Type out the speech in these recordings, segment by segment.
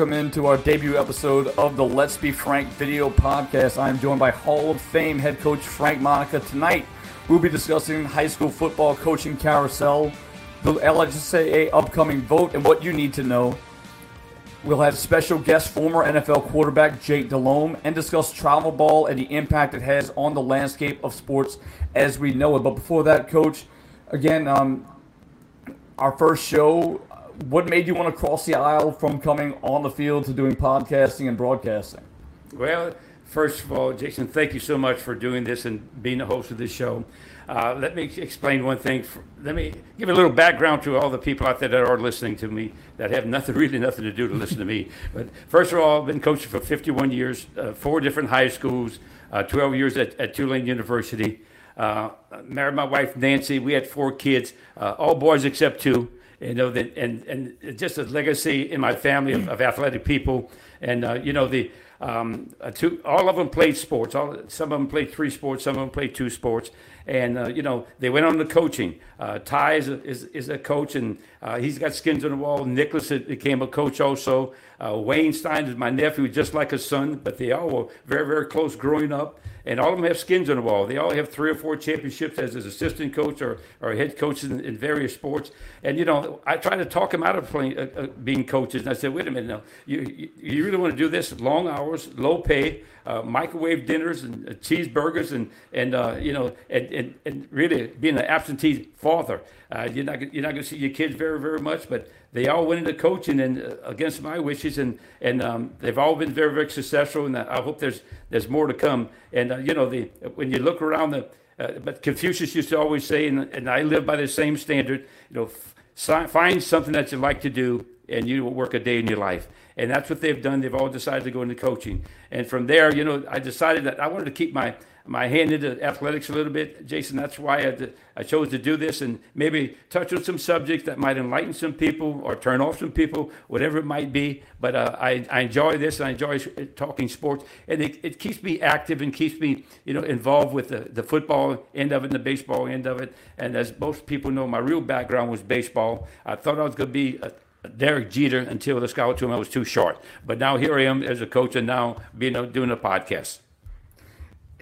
welcome into our debut episode of the Let's Be Frank video podcast. I am joined by Hall of Fame head coach Frank Monica. Tonight, we'll be discussing high school football coaching carousel, the LHSAA upcoming vote, and what you need to know. We'll have special guest former NFL quarterback Jake Delhomme and discuss travel ball and the impact it has on the landscape of sports as we know it. But before that, coach, again, um, our first show what made you want to cross the aisle from coming on the field to doing podcasting and broadcasting? Well, first of all, Jason, thank you so much for doing this and being the host of this show. Uh, let me explain one thing. Let me give a little background to all the people out there that are listening to me that have nothing, really nothing to do to listen to me. But first of all, I've been coaching for 51 years, uh, four different high schools, uh, 12 years at, at Tulane University. Uh, married my wife Nancy. We had four kids, uh, all boys except two you know, that, and and just a legacy in my family of, of athletic people, and uh, you know the. Um, uh, two, all of them played sports. All, some of them played three sports. Some of them played two sports. And uh, you know they went on to coaching. Uh, Ty is a, is, is a coach, and uh, he's got skins on the wall. Nicholas became a coach also. Uh, Wayne Stein is my nephew, just like a son. But they all were very very close growing up and all of them have skins on the wall. They all have three or four championships as an assistant coach or, or head coach in, in various sports. And you know, I try to talk them out of playing, uh, uh, being coaches. And I said, wait a minute, now you, you, really want to do this? Long hours, low pay, uh, microwave dinners and uh, cheeseburgers, and and uh, you know, and, and, and really being an absentee father. Uh, you're not you're not going to see your kids very very much, but they all went into coaching and uh, against my wishes, and and um, they've all been very very successful. And I hope there's there's more to come. And uh, you know, the when you look around the, uh, but Confucius used to always say, and, and I live by the same standard. You know, f- find something that you like to do, and you will work a day in your life. And that's what they've done. They've all decided to go into coaching. And from there, you know, I decided that I wanted to keep my my hand into athletics a little bit, Jason. That's why I, I chose to do this and maybe touch on some subjects that might enlighten some people or turn off some people, whatever it might be. But uh, I, I enjoy this and I enjoy uh, talking sports, and it, it keeps me active and keeps me, you know, involved with the, the football end of it and the baseball end of it. And as most people know, my real background was baseball. I thought I was going to be a, Derek Jeter until the scout told me I was too short. But now here I am as a coach and now being uh, doing a podcast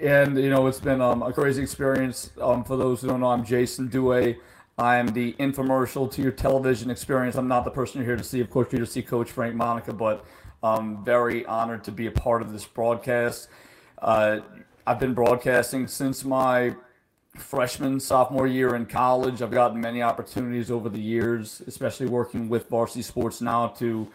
and you know it's been um, a crazy experience. Um, for those who don't know, I'm Jason Duhe. I'm the infomercial to your television experience. I'm not the person you're here to see. Of course, you're here to see Coach Frank Monica, but I'm very honored to be a part of this broadcast. Uh, I've been broadcasting since my freshman, sophomore year in college. I've gotten many opportunities over the years, especially working with Varsity Sports now to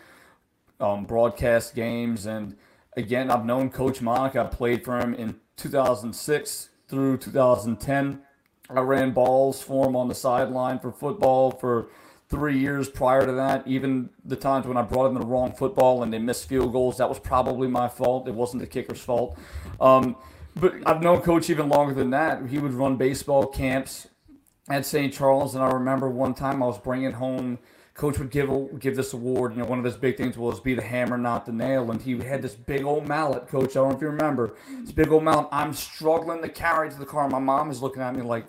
um, broadcast games. And again, I've known Coach Monica. I played for him in 2006 through 2010. I ran balls for him on the sideline for football for three years prior to that. Even the times when I brought him the wrong football and they missed field goals, that was probably my fault. It wasn't the kicker's fault. Um, but I've known Coach even longer than that. He would run baseball camps at St. Charles, and I remember one time I was bringing home – coach would give give this award. You know, one of his big things was be the hammer, not the nail. And he had this big old mallet, coach. I don't know if you remember. This big old mallet. I'm struggling to carry to the car. My mom is looking at me like,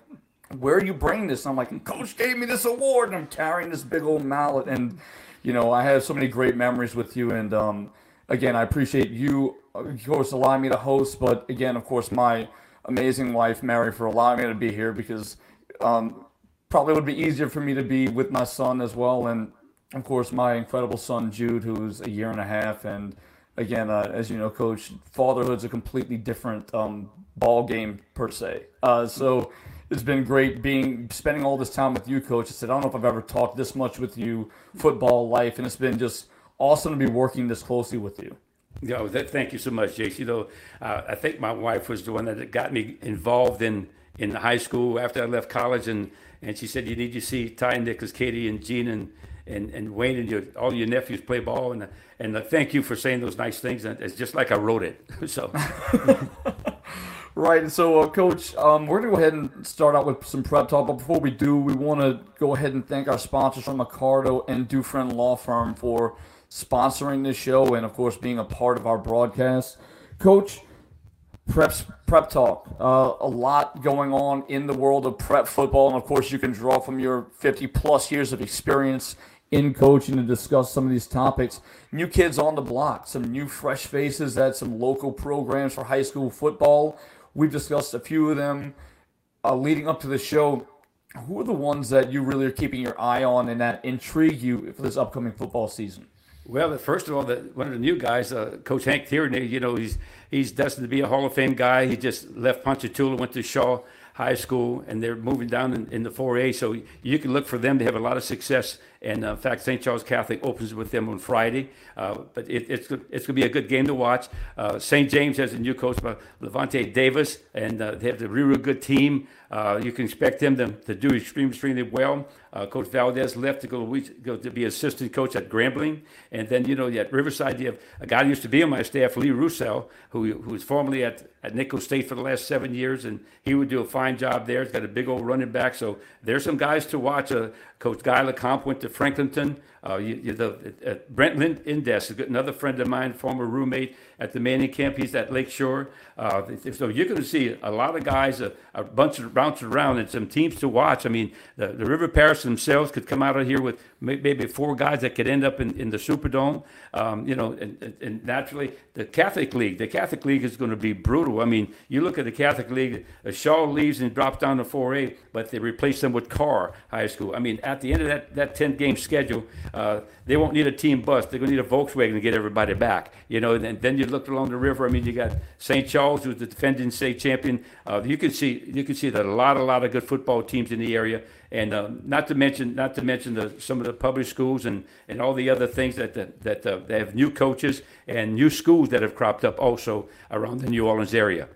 "Where are you bringing this?" And I'm like, "Coach gave me this award, and I'm carrying this big old mallet." And you know, I have so many great memories with you. And um, again, I appreciate you, of course, allowing me to host. But again, of course, my amazing wife, Mary, for allowing me to be here because um, probably would be easier for me to be with my son as well, and of course my incredible son Jude, who's a year and a half, and again, uh, as you know, Coach, fatherhood's a completely different um, ball game per se. Uh, so it's been great being spending all this time with you, Coach. I said I don't know if I've ever talked this much with you, football life, and it's been just awesome to be working this closely with you. Yeah, thank you so much, Jace. You know, uh, I think my wife was the one that got me involved in in high school after I left college, and and she said you need to see Ty, and Nicholas, Katie, and Gene, and and, and Wayne, and your, all your nephews play ball, and and uh, thank you for saying those nice things. It's just like I wrote it. so. Right, and so, uh, Coach, um, we're to go ahead and start out with some prep talk. But before we do, we want to go ahead and thank our sponsors from Accardo and Dufresne Law Firm for sponsoring this show and, of course, being a part of our broadcast. Coach, prep prep talk. Uh, a lot going on in the world of prep football, and of course, you can draw from your 50 plus years of experience in coaching to discuss some of these topics. New kids on the block, some new fresh faces at some local programs for high school football. We've discussed a few of them uh, leading up to the show. Who are the ones that you really are keeping your eye on and that intrigue you for this upcoming football season? Well, first of all, the, one of the new guys, uh, Coach Hank Tierney, you know, he's he's destined to be a Hall of Fame guy. He just left Ponchatoula, went to Shaw High School, and they're moving down in, in the 4A. So you can look for them to have a lot of success and uh, in fact, St. Charles Catholic opens with them on Friday. Uh, but it, it's it's going to be a good game to watch. Uh, St. James has a new coach, Levante Davis, and uh, they have a really, good team. Uh, you can expect them to, to do extremely, extremely well. Uh, coach Valdez left to go, go to be assistant coach at Grambling. And then, you know, at Riverside, you have a guy who used to be on my staff, Lee Roussel, who, who was formerly at, at Nicholls State for the last seven years, and he would do a fine job there. He's got a big old running back. So there's some guys to watch. Uh, Coach Guy LeComp went to Franklinton. Uh, you, you, the, uh, Brent Lind- Indes, another friend of mine, former roommate at the Manning camp. He's at Lakeshore. Uh, so you're going to see a lot of guys, a, a bunch of bouncing around, and some teams to watch. I mean, the, the River Parish themselves could come out of here with maybe four guys that could end up in, in the Superdome. Um, you know, and, and, naturally, the Catholic League, the Catholic League is going to be brutal. I mean, you look at the Catholic League, uh, Shaw leaves and drops down to 4A, but they replace them with Karr High School. I mean, the end of that, that 10 game schedule, uh, they won't need a team bus. They're going to need a Volkswagen to get everybody back. You know, and then you look along the river. I mean, you got St. Charles, who's the defending state champion. Uh, you can see you can see that a lot, a lot of good football teams in the area, and uh, not to mention not to mention the, some of the public schools and, and all the other things that that, that uh, they have new coaches and new schools that have cropped up also around the New Orleans area.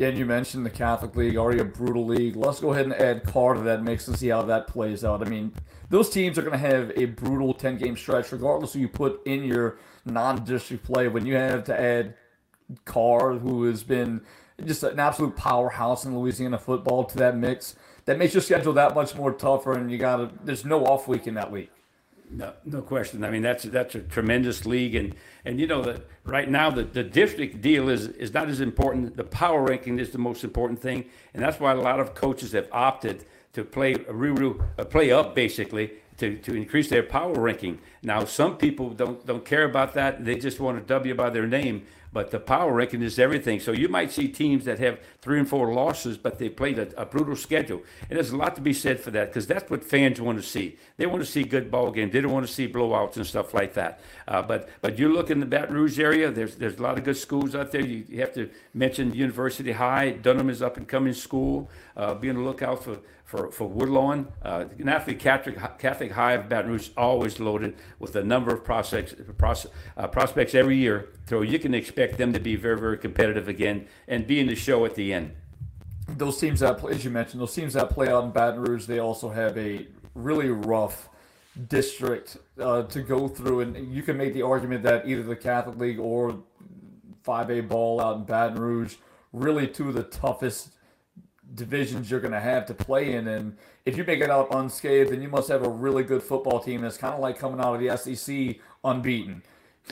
Yeah, and you mentioned the Catholic League, already a brutal league. Let's go ahead and add Karr to that mix and see how that plays out. I mean, those teams are going to have a brutal 10 game stretch, regardless who you put in your non district play. When you have to add Karr, who has been just an absolute powerhouse in Louisiana football, to that mix, that makes your schedule that much more tougher, and you got to, there's no off week in that week. No, no question. I mean, that's that's a tremendous league, and and you know that right now the, the district deal is is not as important. The power ranking is the most important thing, and that's why a lot of coaches have opted to play a play up basically to, to increase their power ranking. Now, some people don't don't care about that; they just want a W by their name. But the power ranking is everything. So you might see teams that have three and four losses, but they played a, a brutal schedule. And there's a lot to be said for that because that's what fans want to see. They want to see good ball games. They don't want to see blowouts and stuff like that. Uh, but but you look in the Baton Rouge area. There's there's a lot of good schools out there. You, you have to mention University High. Dunham is up and coming school. Uh, be on the lookout for for, for Woodlawn. Uh, Catholic, Catholic High of Baton Rouge always loaded with a number of prospects, pros, uh, prospects every year. So you can expect them to be very, very competitive again and be in the show at the end. Those teams that, as you mentioned, those teams that play out in Baton Rouge, they also have a really rough district uh, to go through. And you can make the argument that either the Catholic League or 5A ball out in Baton Rouge, really two of the toughest divisions you're going to have to play in. And if you make it out unscathed, then you must have a really good football team that's kind of like coming out of the SEC unbeaten.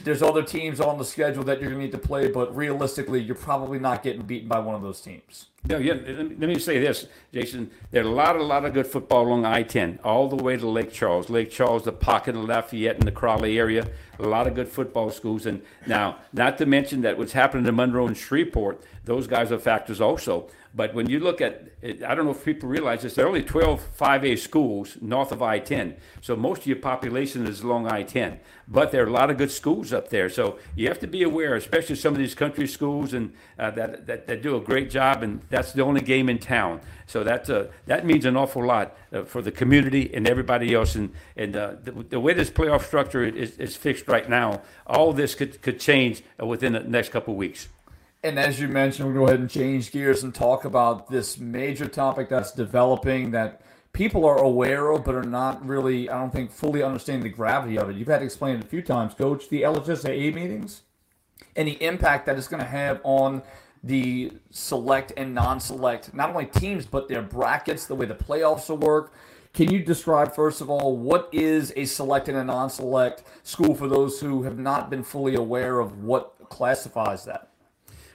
There's other teams on the schedule that you're going to need to play, but realistically, you're probably not getting beaten by one of those teams. No, yeah. Let me say this, Jason. There's a lot, a lot of good football along I-10, all the way to Lake Charles. Lake Charles, the pocket of Lafayette, and the Crowley area. A lot of good football schools. And now, not to mention that what's happening to Monroe and Shreveport, those guys are factors also. But when you look at it, I don't know if people realize this, there are only 12 5A schools north of I 10. So most of your population is along I 10. But there are a lot of good schools up there. So you have to be aware, especially some of these country schools and uh, that, that, that, do a great job, and that's the only game in town. So that, uh, that means an awful lot uh, for the community and everybody else. And, and uh, the, the, way this playoff structure is, is fixed right now, all this could, could change within the next couple of weeks. And as you mentioned, we'll go ahead and change gears and talk about this major topic that's developing that people are aware of, but are not really, I don't think, fully understanding the gravity of it. You've had to explain it a few times, Coach, the LHSAA meetings and the impact that it's going to have on the select and non select, not only teams, but their brackets, the way the playoffs will work. Can you describe, first of all, what is a select and a non select school for those who have not been fully aware of what classifies that?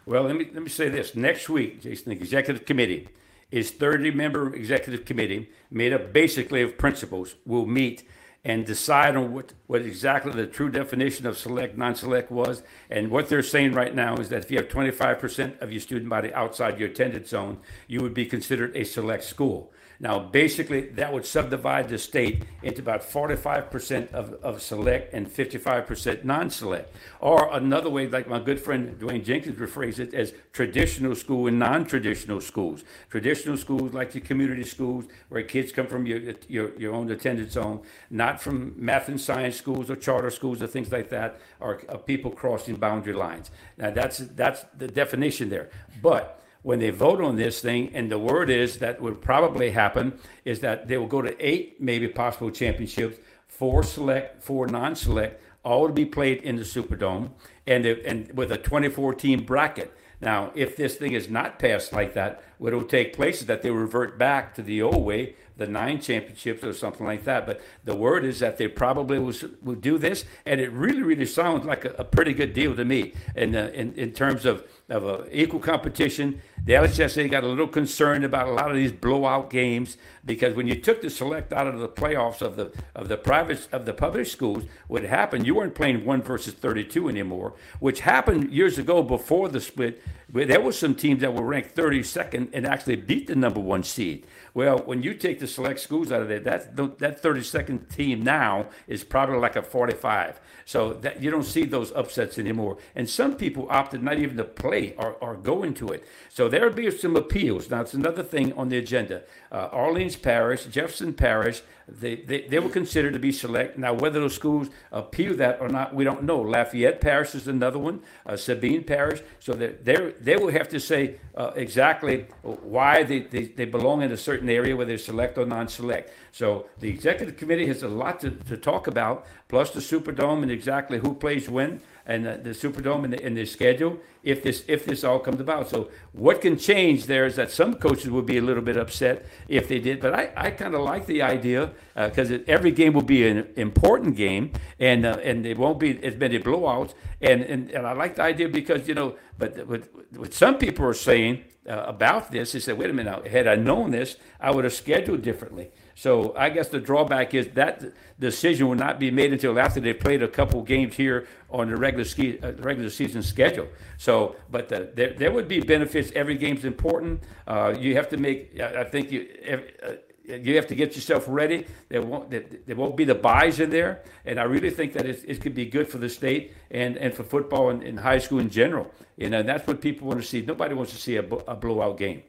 Well, let me let me say this. Next week, Jason, the executive committee is 30 member executive committee made up basically of principals will meet and decide on what, what exactly the true definition of select, non-select was. And what they're saying right now is that if you have 25% of your student body outside your attendance zone, you would be considered a select school. Now, basically, that would subdivide the state into about 45% of, of select and 55% non select. Or another way, like my good friend Dwayne Jenkins rephrased it, as traditional school and non traditional schools. Traditional schools, like the community schools, where kids come from your, your, your own attendance zone, not from math and science schools or charter schools or things like that, or, or people crossing boundary lines. Now, that's, that's the definition there. But when they vote on this thing, and the word is that would probably happen is that they will go to eight, maybe possible championships, four select, four non-select, all to be played in the Superdome, and and with a 24 team bracket. Now, if this thing is not passed like that, what will take place is that they revert back to the old way, the nine championships or something like that. But the word is that they probably will, will do this, and it really, really sounds like a, a pretty good deal to me in, uh, in, in terms of of equal competition. The LHSA got a little concerned about a lot of these blowout games because when you took the select out of the playoffs of the of the private of the public schools, what happened? You weren't playing one versus thirty-two anymore, which happened years ago before the split. Where there were some teams that were ranked 32nd and actually beat the number one seed. Well, when you take the select schools out of there, that that 32nd team now is probably like a 45. So that you don't see those upsets anymore. And some people opted not even to play or, or go into it. So there will be some appeals. Now, it's another thing on the agenda. Uh, Orleans Parish, Jefferson Parish, they, they, they were considered to be select. Now, whether those schools appeal that or not, we don't know. Lafayette Parish is another one, uh, Sabine Parish. So they they will have to say uh, exactly why they, they, they belong in a certain area, whether they're select or non select. So the executive committee has a lot to, to talk about, plus the Superdome and exactly who plays when and the, the Superdome and the, and the schedule if this if this all comes about. So what can change there is that some coaches would be a little bit upset if they did, but I, I kind of like the idea because uh, every game will be an important game and uh, and it won't be as many blowouts and, and and I like the idea because you know but what, what some people are saying uh, about this is that wait a minute had I known this I would have scheduled differently. So I guess the drawback is that decision will not be made until after they've played a couple games here on the regular ski, uh, regular season schedule. So, but the, there, there would be benefits. Every game's important. Uh, you have to make. I think you. Uh, you have to get yourself ready. There won't there, won't be the buys in there, and I really think that it, it could be good for the state and, and for football and, and high school in general. You know, that's what people want to see. Nobody wants to see a, a blowout game.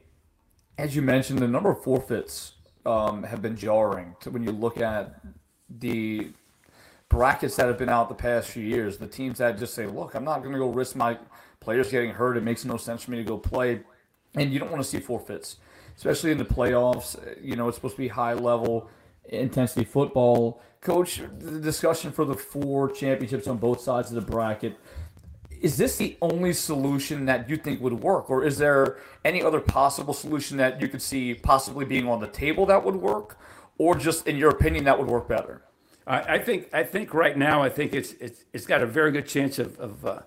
As you mentioned, the number of forfeits um, have been jarring to when you look at the brackets that have been out the past few years. The teams that just say, "Look, I'm not going to go risk my players getting hurt. It makes no sense for me to go play," and you don't want to see forfeits, especially in the playoffs. You know, it's supposed to be high level intensity football. Coach, the discussion for the four championships on both sides of the bracket is this the only solution that you think would work or is there any other possible solution that you could see possibly being on the table that would work or just in your opinion that would work better i, I think i think right now i think it's it's, it's got a very good chance of of, uh,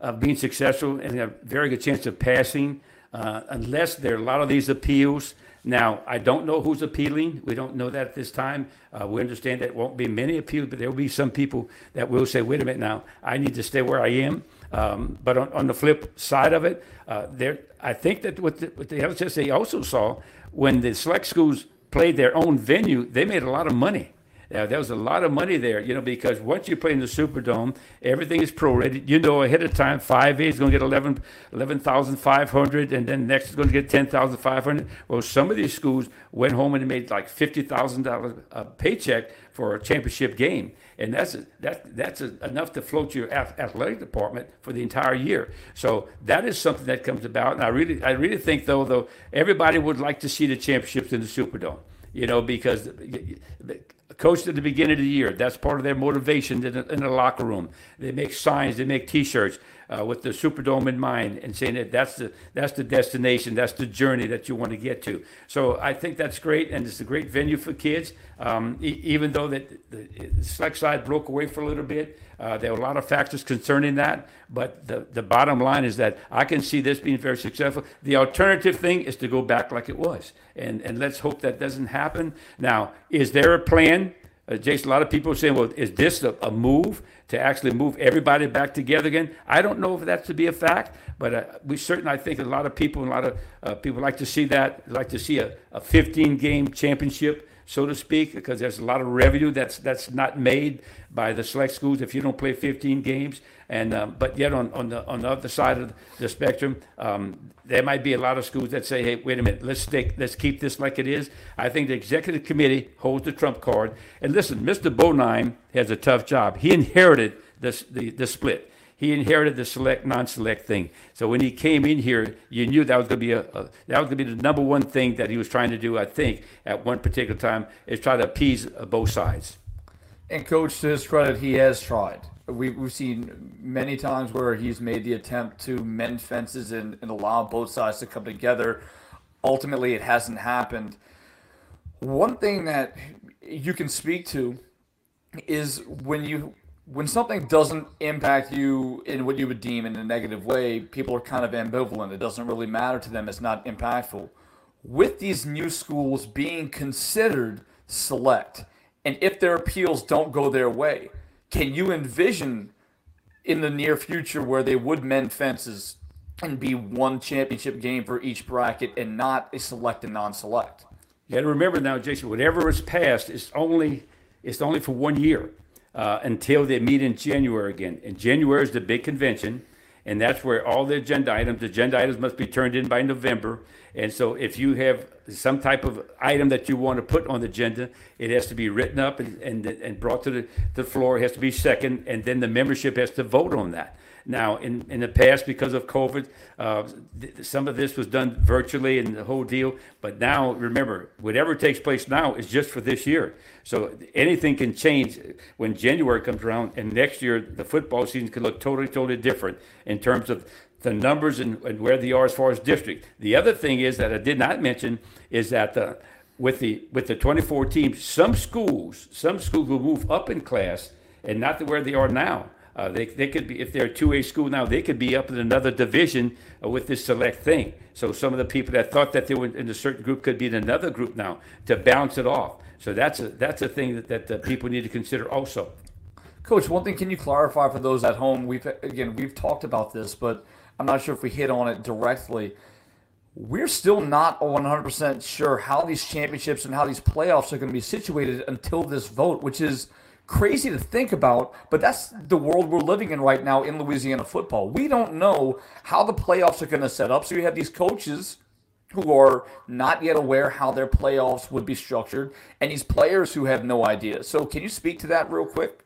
of being successful and a very good chance of passing uh, unless there are a lot of these appeals now, I don't know who's appealing. We don't know that at this time. Uh, we understand that won't be many appeals, but there will be some people that will say, wait a minute now, I need to stay where I am. Um, but on, on, the flip side of it, uh, there, I think that what the, what the LHSA also saw when the select schools played their own venue, they made a lot of money. Yeah, there was a lot of money there, you know, because once you play in the Superdome, everything is prorated. You know ahead of time, 5A is going to get 11, 11,500, and then next is going to get 10,500. Well, some of these schools went home and made like $50,000 a paycheck for a championship game. And that's, a, that, that's a, enough to float your athletic department for the entire year. So that is something that comes about. And I really, I really think, though, though, everybody would like to see the championships in the Superdome you know, because coached at the beginning of the year. That's part of their motivation in the, in the locker room. They make signs, they make T-shirts uh, with the Superdome in mind, and saying that that's the that's the destination, that's the journey that you want to get to. So I think that's great, and it's a great venue for kids. Um, e- even though that the, the select side broke away for a little bit, uh, there were a lot of factors concerning that. But the the bottom line is that I can see this being very successful. The alternative thing is to go back like it was, and and let's hope that doesn't happen. Now, is there a plan? uh, Jason, a lot of people are saying, well, is this a, a, move to actually move everybody back together again? I don't know if that's to be a fact, but uh, we certainly, I think a lot of people, a lot of uh, people like to see that, like to see a, a 15 game championship so to speak, because there's a lot of revenue that's that's not made by the select schools if you don't play 15 games. And um, but yet on, on the on the other side of the spectrum, um, there might be a lot of schools that say, "Hey, wait a minute, let's stick, let's keep this like it is." I think the executive committee holds the trump card. And listen, Mr. Bonine has a tough job. He inherited the the, the split he inherited the select non-select thing. So when he came in here, you knew that was going to be a, a that was going to be the number one thing that he was trying to do. I think at one particular time is try to appease uh, both sides. And coach, to his credit, he has tried. We, we've seen many times where he's made the attempt to mend fences and, and allow both sides to come together. Ultimately, it hasn't happened. One thing that you can speak to is when you when something doesn't impact you in what you would deem in a negative way, people are kind of ambivalent. It doesn't really matter to them. It's not impactful. With these new schools being considered select, and if their appeals don't go their way, can you envision in the near future where they would mend fences and be one championship game for each bracket and not a select and non-select? You got to remember now, Jason. Whatever is passed is only it's only for one year uh, until they meet in January again. And January is the big convention, and that's where all the agenda items, the agenda items must be turned in by November. And so if you have some type of item that you want to put on the agenda, it has to be written up and, and, and brought to the, the floor. It has to be second, and then the membership has to vote on that. Now, in, in the past, because of COVID, uh, th- some of this was done virtually and the whole deal. But now, remember, whatever takes place now is just for this year. So anything can change when January comes around, and next year the football season could look totally, totally different in terms of the numbers and, and where they are as far as district. The other thing is that I did not mention is that the, with the with the 24 teams, some schools, some schools will move up in class and not to where they are now. Uh, they, they could be, if they're a 2A school now, they could be up in another division uh, with this select thing. So some of the people that thought that they were in a certain group could be in another group now to bounce it off. So that's a, that's a thing that, that uh, people need to consider also. Coach, one thing can you clarify for those at home? We've again we've talked about this, but I'm not sure if we hit on it directly. We're still not 100% sure how these championships and how these playoffs are going to be situated until this vote, which is crazy to think about, but that's the world we're living in right now in Louisiana football. We don't know how the playoffs are going to set up. So you have these coaches who are not yet aware how their playoffs would be structured, and these players who have no idea. So can you speak to that real quick?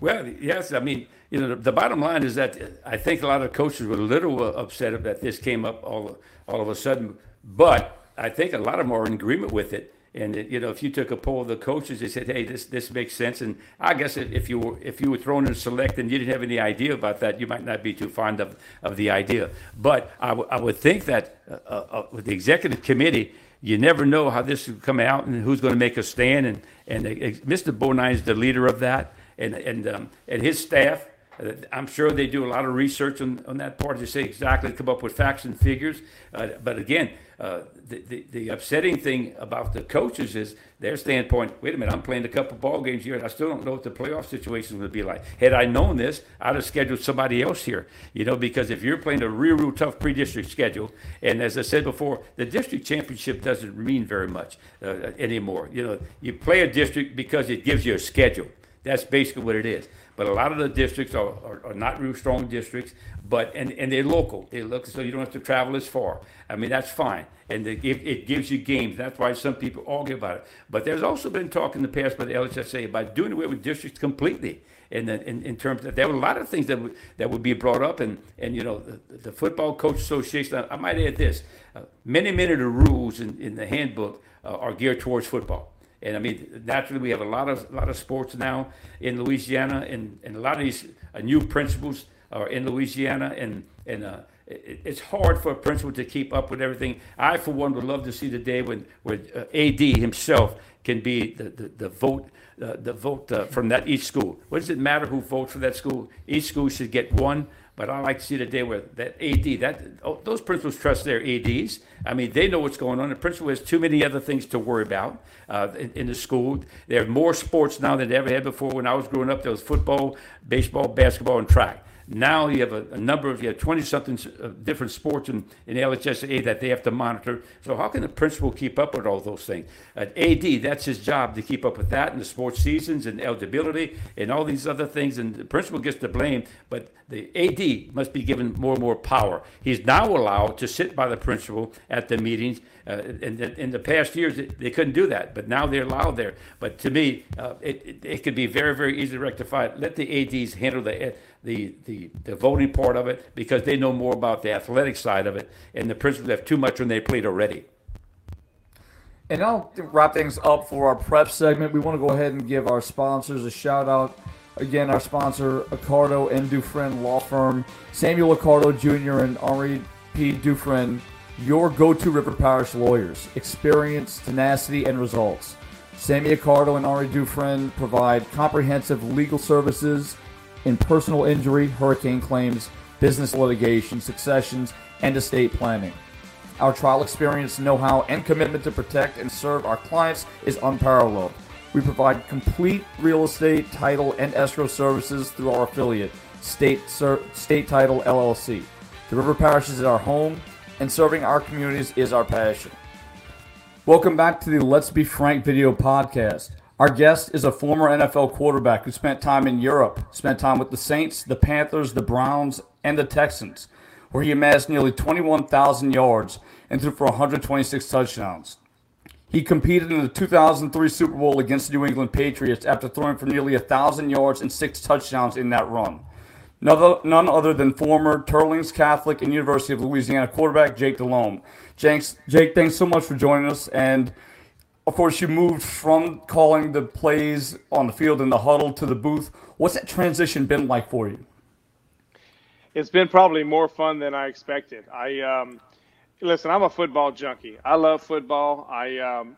Well, yes. I mean, you know, the, the bottom line is that I think a lot of coaches were a little uh, upset that this came up all all of a sudden, but I think a lot of them are in agreement with it and it, you know, if you took a poll of the coaches, they said, "Hey, this this makes sense." And I guess if you were if you were thrown in select and you didn't have any idea about that, you might not be too fond of, of the idea. But I, w- I would think that uh, uh, uh, with the executive committee, you never know how this will come out and who's going to make a stand. And and uh, Mr. Bonine is the leader of that, and and um, and his staff. Uh, I'm sure they do a lot of research on, on that part to say exactly come up with facts and figures. Uh, but again, uh, the, the, the, upsetting thing about the coaches is their standpoint. Wait a minute, I'm playing a couple ball games here, and I still don't know what the playoff situation to be like. Had I known this, I'd have scheduled somebody else here. You know, because if you're playing a real, real tough pre-district schedule, and as I said before, the district championship doesn't mean very much uh, anymore. You know, you play a district because it gives you a schedule. That's basically what it is. But a lot of the districts are, are, are, not real strong districts, but and, and they're local. They look so you don't have to travel as far. I mean that's fine, and it, it gives you games. That's why some people argue about it. But there's also been talk in the past by the LHSA about doing away with districts completely. In, in, in terms that there were a lot of things that would, that would be brought up, and, and you know the, the Football Coach Association. I, I might add this: uh, many many of the rules in, in the handbook uh, are geared towards football. And I mean, naturally, we have a lot of lot of sports now in Louisiana, and, and a lot of these uh, new principals are in Louisiana, and and uh, it, it's hard for a principal to keep up with everything. I, for one, would love to see the day when where uh, AD himself can be the the, the vote. Uh, the vote uh, from that each school. What does it matter who votes for that school? Each school should get one But I like to see the day where that AD, that oh, those principals trust their ADs. I mean, they know what's going on. The principal has too many other things to worry about uh, in, in, the school. There are more sports now than they ever had before. When I was growing up, there was football, baseball, basketball, and track. Now you have a, a number of you have twenty something uh, different sports in, in LHSA that they have to monitor. So how can the principal keep up with all those things? Uh, AD, that's his job to keep up with that and the sports seasons and eligibility and all these other things. And the principal gets the blame, but the AD must be given more and more power. He's now allowed to sit by the principal at the meetings. Uh, in, in, the past years, they couldn't do that, but now they're allowed there. But to me, uh, it, it, it could be very, very easy to rectify. Let the ADs handle the the, the, the voting part of it because they know more about the athletic side of it, and the principals have too much when they played already. And I'll wrap things up for our prep segment. We want to go ahead and give our sponsors a shout out. Again, our sponsor, Accardo and Dufresne Law Firm, Samuel Accardo Jr. and Henri P. Dufresne, your go to River Parish lawyers. Experience, tenacity, and results. Sammy Accardo and Henri Dufresne provide comprehensive legal services in personal injury, hurricane claims, business litigation, successions, and estate planning. Our trial experience, know how, and commitment to protect and serve our clients is unparalleled. We provide complete real estate, title, and escrow services through our affiliate, State, Ser- State Title LLC. The River Parish is our home, and serving our communities is our passion. Welcome back to the Let's Be Frank video podcast. Our guest is a former NFL quarterback who spent time in Europe, spent time with the Saints, the Panthers, the Browns, and the Texans, where he amassed nearly 21,000 yards and threw for 126 touchdowns. He competed in the 2003 Super Bowl against the New England Patriots after throwing for nearly 1,000 yards and six touchdowns in that run. None other than former Teurlings Catholic and University of Louisiana quarterback Jake Delhomme. Jake, thanks so much for joining us. And of course, you moved from calling the plays on the field in the huddle to the booth. What's that transition been like for you? It's been probably more fun than I expected. I um, listen. I'm a football junkie. I love football. I um,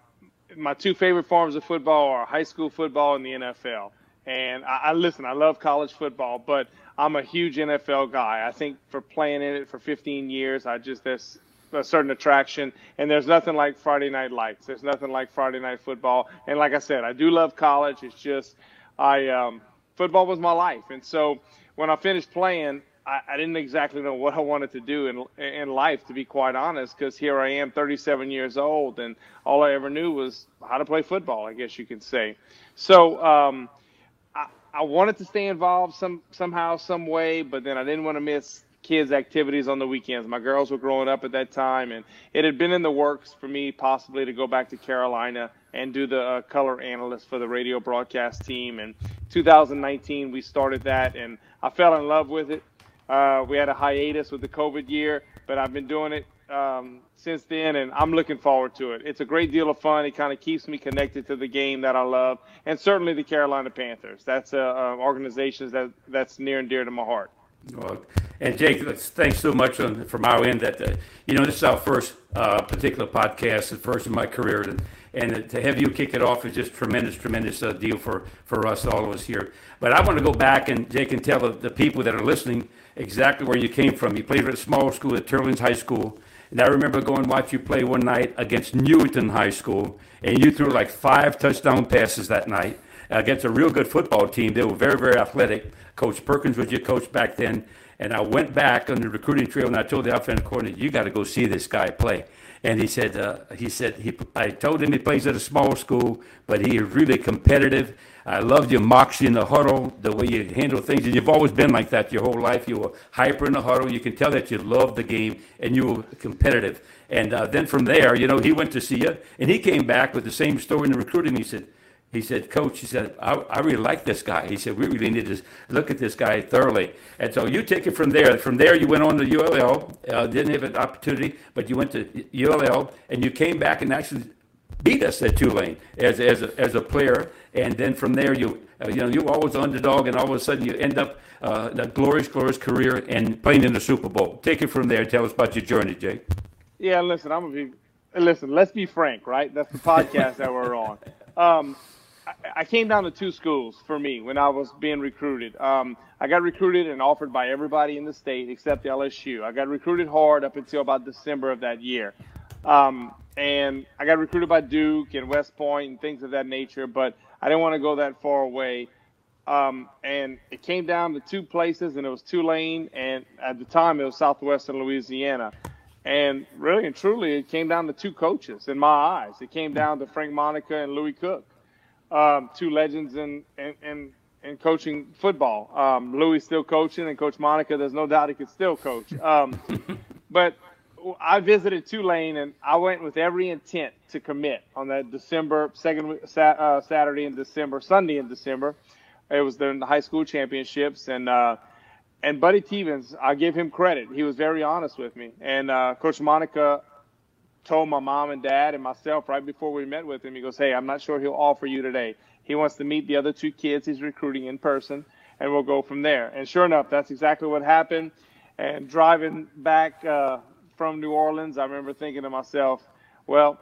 my two favorite forms of football are high school football and the NFL. And I, I listen. I love college football, but I'm a huge NFL guy. I think for playing in it for 15 years, I just that's a certain attraction. And there's nothing like Friday Night Lights. There's nothing like Friday Night Football. And like I said, I do love college. It's just I um, football was my life. And so when I finished playing, I, I didn't exactly know what I wanted to do in in life, to be quite honest. Because here I am, 37 years old, and all I ever knew was how to play football. I guess you could say. So. Um, I, wanted to stay involved some somehow, some way, but then I didn't want to miss kids' activities on the weekends. My girls were growing up at that time, and it had been in the works for me possibly to go back to Carolina and do the uh, color analyst for the radio broadcast team. And 2019, we started that, and I fell in love with it. Uh, we had a hiatus with the COVID year, but I've been doing it um, since then, and I'm looking forward to it. It's a great deal of fun. It kind of keeps me connected to the game that I love, and certainly the Carolina Panthers. That's a, uh, organization that that's near and dear to my heart. Well, and Jake, thanks so much on, from our end that, uh, you know, this is our first uh, particular podcast, the first in my career. And, and to have you kick it off is just tremendous, tremendous uh, deal for, for us, all of us here. But I want to go back and, Jake, and tell the, the people that are listening exactly where you came from. You played at a small school at Teurlings High School. And I remember going to watch you play one night against Newington High School, and you threw like five touchdown passes that night against a real good football team. They were very, very athletic. Coach Perkins was your coach back then. And I went back on the recruiting trail and I told the offensive coordinator, "You got to go see this guy play." And he said, uh, "He said he." I told him he plays at a small school, but he is really competitive. I loved your moxie in the huddle, the way you handle things, and you've always been like that your whole life. You were hyper in the huddle. You can tell that you loved the game and you were competitive. And uh, then from there, you know, he went to see you, and he came back with the same story in the recruiting. He said, he said, Coach, he said, I, I really like this guy. He said, we really need to look at this guy thoroughly. And so you take it from there. From there, you went on to ULL, uh, didn't have an opportunity, but you went to ULL and you came back and actually beat us at Tulane as, as, a, as a player. And then from there, you, uh, you know, you were always underdog, and all of a sudden you end up uh, a glorious, glorious career and playing in the Super Bowl. Take it from there. Tell us about your journey, Jake. Yeah, listen, I'm gonna be, listen, let's be frank, right? That's the podcast that we're on. Um, I came down to two schools for me when I was being recruited. Um, I got recruited and offered by everybody in the state except LSU. I got recruited hard up until about December of that year. Um, and I got recruited by Duke and West Point and things of that nature, but I didn't want to go that far away. Um, and it came down to two places, and it was Tulane, and at the time it was Southwestern Louisiana. And really and truly, it came down to two coaches in my eyes. It came down to Frank Monica and Louis Cook, um, two legends in, in, in, in coaching football. Um, Louis still coaching, and Coach Monica, there's no doubt he could still coach. Um, but I visited Tulane, and I went with every intent to commit on that December second uh, Saturday in December, Sunday in December. It was during the high school championships, and uh, and Buddy Teevens, I give him credit. He was very honest with me, and uh, Coach Monica told my mom and dad and myself right before we met with him. He goes, "Hey, I'm not sure he'll offer you today. He wants to meet the other two kids he's recruiting in person, and we'll go from there." And sure enough, that's exactly what happened. And driving back uh, from New Orleans, I remember thinking to myself, well,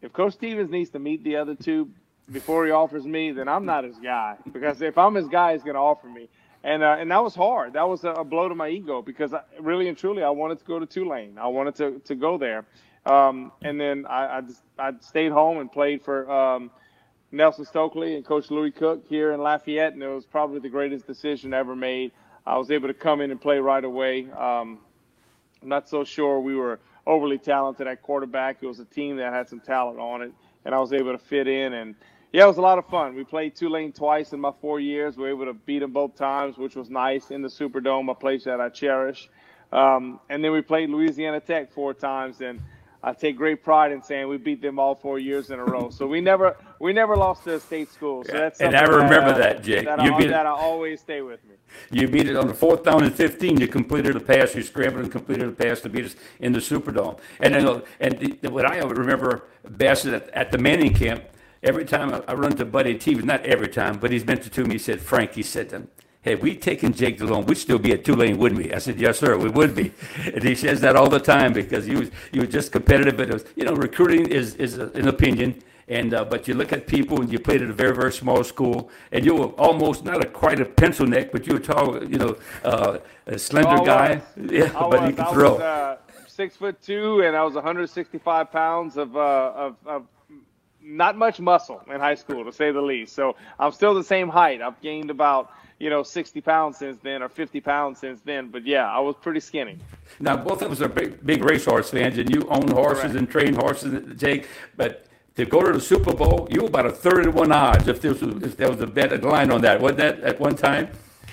if Coach Teevens needs to meet the other two before he offers me, then I'm not his guy. Because if I'm his guy, he's going to offer me. And uh, and that was hard. That was a, blow to my ego because I, really and truly I wanted to go to Tulane. I wanted to, to go there. Um, and then I, I, just, I stayed home and played for um, Nelson Stokley and Coach Louis Cook here in Lafayette, and it was probably the greatest decision ever made. I was able to come in and play right away. Um, I'm not so sure we were overly talented at quarterback. It was a team that had some talent on it, and I was able to fit in. And yeah, it was a lot of fun. We played Tulane twice in my four years. We were able to beat them both times, which was nice in the Superdome, a place that I cherish. Um, and then we played Louisiana Tech four times, and I take great pride in saying we beat them all four years in a row. So we never we never lost to a state school. So that's and I remember that, uh, that Jake. That, you I, beat that I always stay with me. You beat it on the fourth down and fifteen. You completed a pass. You scrambled and completed a pass to beat us in the Superdome. And then and the, what I remember best at, at the Manning camp. Every time I, I run to Buddy T, not every time, but he's mentioned to me. He said, "Frank," he said to him, had we taken Jake Delhomme, we'd still be at Tulane, wouldn't we? I said, yes, sir, we would be. And he says that all the time because he was, he was just competitive. But it was, you know, recruiting is, is an opinion. And uh, but you look at people, and you played at a very very small school, and you were almost not a quite a pencil neck, but you were tall, you know, uh, a slender oh, guy. Yeah, I but was, you could throw. Was, uh, six foot two, and I was 165 pounds of, uh, of, of not much muscle in high school, to say the least. So I'm still the same height. I've gained about you know, 60 pounds since then or 50 pounds since then. But yeah, I was pretty skinny. Now, both of us are big, big racehorse fans, and you own horses Correct. and train horses, Jake. But to go to the Super Bowl, you were about a third of one odds if there was, if there was a bet a line on that. Wasn't that at one time?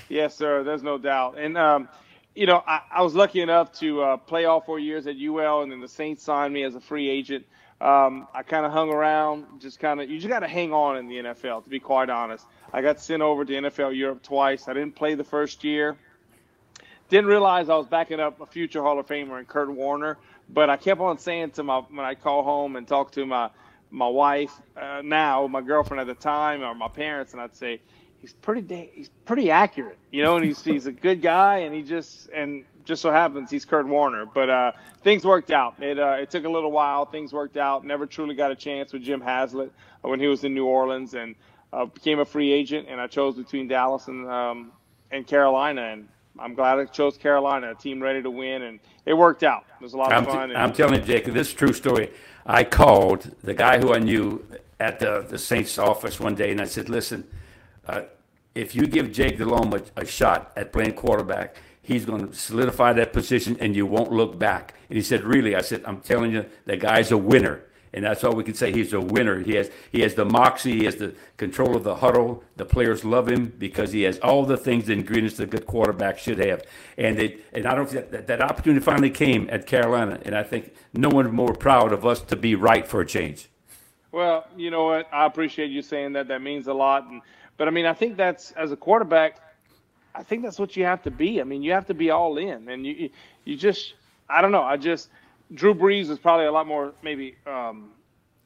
Yes, sir. There's no doubt. And, um, you know, I, I, was lucky enough to uh, play all four years at UL, and then the Saints signed me as a free agent. Um, I kind of hung around, just kind of, you just got to hang on in the NFL, to be quite honest. I got sent over to NFL Europe twice. I didn't play the first year. Didn't realize I was backing up a future Hall of Famer in Kurt Warner, but I kept on saying to my when I call home and talk to my my wife uh, now, my girlfriend at the time, or my parents, and I'd say he's pretty da- he's pretty accurate, you know, and he's he's a good guy, and he just and just so happens he's Kurt Warner. But uh, things worked out. It uh, it took a little while. Things worked out. Never truly got a chance with Jim Haslett when he was in New Orleans, and uh, became a free agent, and I chose between Dallas and um, and Carolina, and I'm glad I chose Carolina, a team ready to win, and it worked out. It was a lot I'm of fun. T- I'm telling you, Jacob, this is true story. I called the guy who I knew at the, the Saints office one day, and I said, "Listen, uh, if you give Jake Delhomme a, a shot at playing quarterback." He's going to solidify that position, and you won't look back. And he said, "Really?" I said, "I'm telling you, the guy's a winner." And that's all we can say. He's a winner. He has he has the moxie. He has the control of the huddle. The players love him because he has all the things, the ingredients that a good quarterback should have. And it and I don't that, that opportunity finally came at Carolina, and I think no one more proud of us to be right for a change. Well, you know what? I appreciate you saying that. That means a lot. And but I mean, I think that's as a quarterback. I think that's what you have to be. I mean, you have to be all in, and you you just I don't know. I just Drew Brees is probably a lot more maybe um,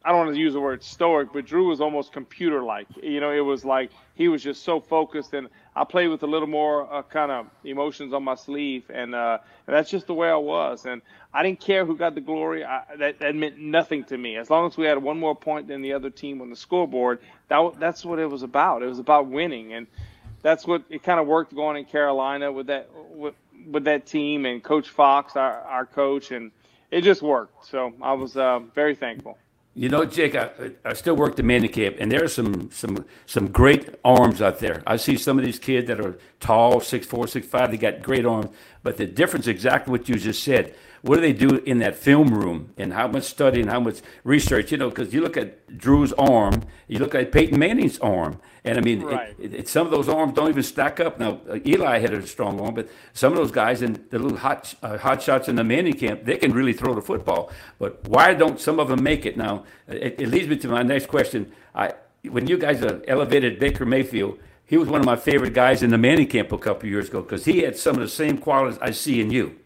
I don't want to use the word stoic, but Drew was almost computer like. You know, it was like he was just so focused, and I played with a little more uh, kind of emotions on my sleeve, and, uh, and that's just the way I was. And I didn't care who got the glory. I, that, that meant nothing to me. As long as we had one more point than the other team on the scoreboard, that, that's what it was about. It was about winning, and that's what it kind of worked going in Carolina with that with, with that team and Coach Fox, our, our coach, and it just worked. So I was uh, very thankful. You know, Jake, I, I still work the Manning camp, and there are some some some great arms out there. I see some of these kids that are tall, six four, six five. They got great arms, but the difference exactly what you just said. What do they do in that film room, and how much study and how much research? You know, because you look at Drew's arm, you look at Peyton Manning's arm, and I mean, right. it, it, some of those arms don't even stack up. Now, uh, Eli had a strong arm, but some of those guys and the little hot uh, hot shots in the Manning camp, they can really throw the football. But why don't some of them make it? Now, it, it leads me to my next question. I, when you guys uh, elevated Baker Mayfield, he was one of my favorite guys in the Manning camp a couple years ago because he had some of the same qualities I see in you.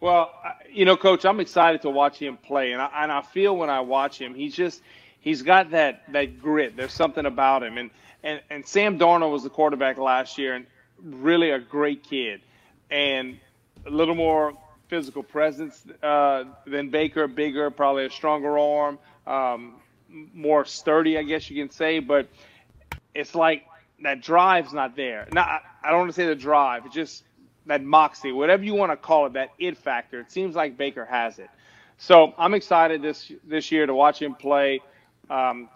Well, you know, Coach, I'm excited to watch him play, and I, and I feel when I watch him, he's just – he's got that that grit. There's something about him, and and and Sam Darnold was the quarterback last year, and really a great kid, and a little more physical presence uh, than Baker, bigger, probably a stronger arm, um, more sturdy, I guess you can say. But it's like that drive's not there. Now, I don't want to say the drive, it's just that moxie, whatever you want to call it, that it factor. It seems like Baker has it. So I'm excited this this year to watch him play. Um,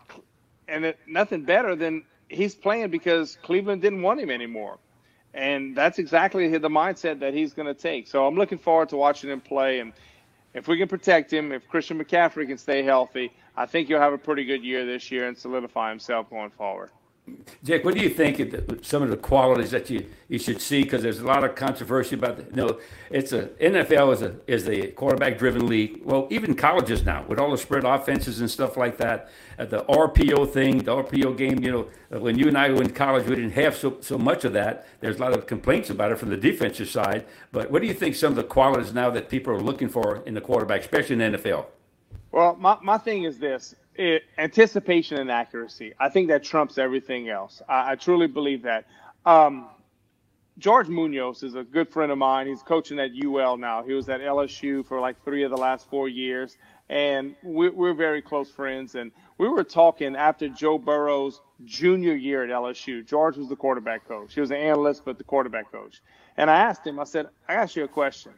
and it, nothing better than he's playing because Cleveland didn't want him anymore. And that's exactly the mindset that he's going to take. So I'm looking forward to watching him play. And if we can protect him, if Christian McCaffrey can stay healthy, I think he'll have a pretty good year this year and solidify himself going forward. Jake, what do you think of some of the qualities that you, you should see? Because there's a lot of controversy about the, know, it's a NFL is a is a quarterback driven league. Well, even colleges now with all the spread offenses and stuff like that. Uh, the RPO thing, the RPO game. You know, uh, when you and I went to college, we didn't have so so much of that. There's a lot of complaints about it from the defensive side. But what do you think some of the qualities now that people are looking for in the quarterback, especially in the NFL? Well, my, my thing is this it, anticipation and accuracy. I think that trumps everything else. I, I truly believe that. Um, George Munoz is a good friend of mine. He's coaching at UL now. He was at LSU for like three of the last four years, and we're, we're very close friends. And we were talking after Joe Burrow's junior year at LSU. George was the quarterback coach. He was an analyst, but the quarterback coach. And I asked him. I said, "I ask you a question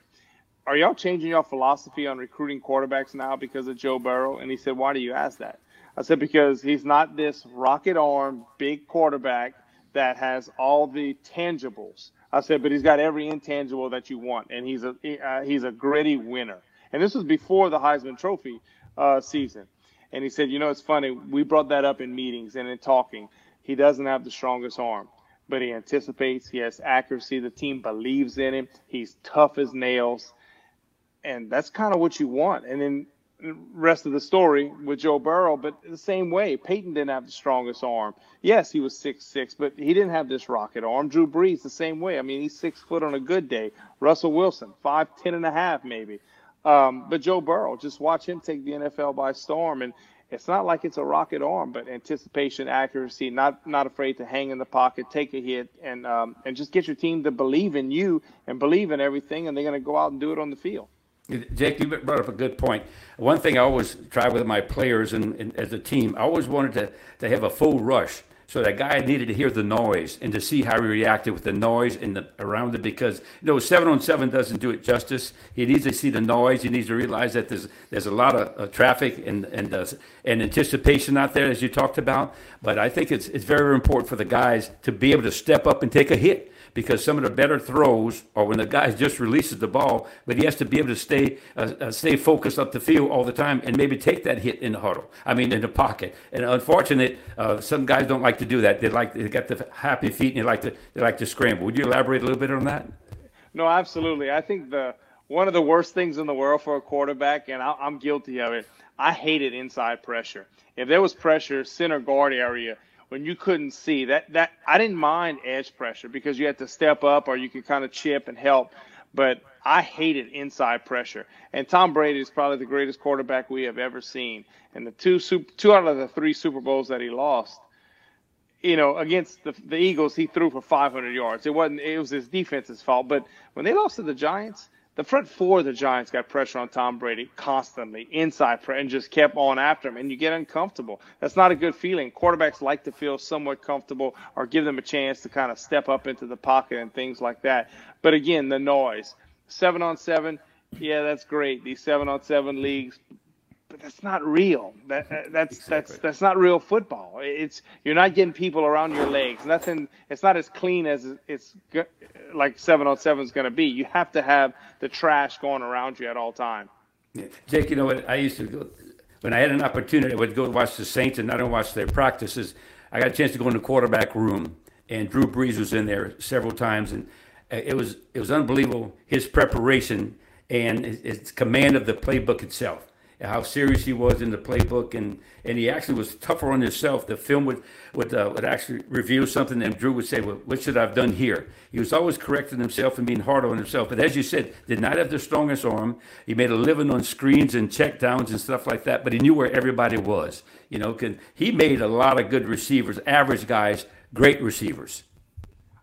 are y'all changing your philosophy on recruiting quarterbacks now because of Joe Burrow? And he said, why do you ask that? I said, because he's not this rocket arm, big quarterback that has all the tangibles. I said, but he's got every intangible that you want, and he's a uh, he's a gritty winner. And this was before the Heisman Trophy uh, season. And he said, you know, it's funny. We brought that up in meetings and in talking. He doesn't have the strongest arm, but he anticipates. He has accuracy. The team believes in him. He's tough as nails and that's kind of what you want. And then the rest of the story with Joe Burrow, but the same way, Peyton didn't have the strongest arm. Yes, he was six six, but he didn't have this rocket arm. Drew Brees the same way. I mean, he's six foot on a good day. Russell Wilson, five ten and a half maybe. Um, but Joe Burrow, just watch him take the NFL by storm, and it's not like it's a rocket arm, but anticipation, accuracy, not not afraid to hang in the pocket, take a hit, and um, and just get your team to believe in you and believe in everything, and they're going to go out and do it on the field. Jake, you brought up a good point. One thing I always try with my players and, and, as a team, I always wanted to, to have a full rush. So that guy needed to hear the noise and to see how he reacted with the noise and the, around it because you know seven on seven doesn't do it justice. He needs to see the noise. He needs to realize that there's there's a lot of uh, traffic and and uh, and anticipation out there as you talked about. But I think it's it's very important for the guys to be able to step up and take a hit because some of the better throws are when the guy just releases the ball, but he has to be able to stay uh, uh, stay focused up the field all the time and maybe take that hit in the huddle. I mean, in the pocket. And unfortunate, uh, some guys don't like to do that. They like they got the happy feet and they like to they like to scramble. Would you elaborate a little bit on that? No, absolutely. I think the one of the worst things in the world for a quarterback, and I, I'm guilty of it. I hated inside pressure. If there was pressure, center guard area, when you couldn't see that that I didn't mind edge pressure because you had to step up or you could kind of chip and help. But I hated inside pressure. And Tom Brady is probably the greatest quarterback we have ever seen. And the two two out of the three Super Bowls that he lost, you know, against the, the Eagles, he threw for 500 yards. It wasn't. It was his defense's fault. But when they lost to the Giants, the front four of the Giants got pressure on Tom Brady constantly, inside pressure, and just kept on after him. And you get uncomfortable. That's not a good feeling. Quarterbacks like to feel somewhat comfortable or give them a chance to kind of step up into the pocket and things like that. But again, the noise. Seven on seven, yeah, that's great. These seven on seven leagues, but that's not real. That, uh, that's exactly. that's that's not real football. It's you're not getting people around your legs. Nothing. It's not as clean as it's like seven on seven is going to be. You have to have the trash going around you at all time. Yeah. Jake, you know what? I used to go when I had an opportunity. I would go watch the Saints and I don't watch their practices. I got a chance to go in the quarterback room, and Drew Brees was in there several times, and uh, it was it was unbelievable his preparation and his command of the playbook itself how serious he was in the playbook, and, and he actually was tougher on himself. The film would would, uh, would actually reveal something, and Drew would say, "Well, what should I have done here?" He was always correcting himself and being hard on himself. But as you said, did not have the strongest arm. He made a living on screens and check downs and stuff like that. But he knew where everybody was. You know, cause he made a lot of good receivers, average guys, great receivers.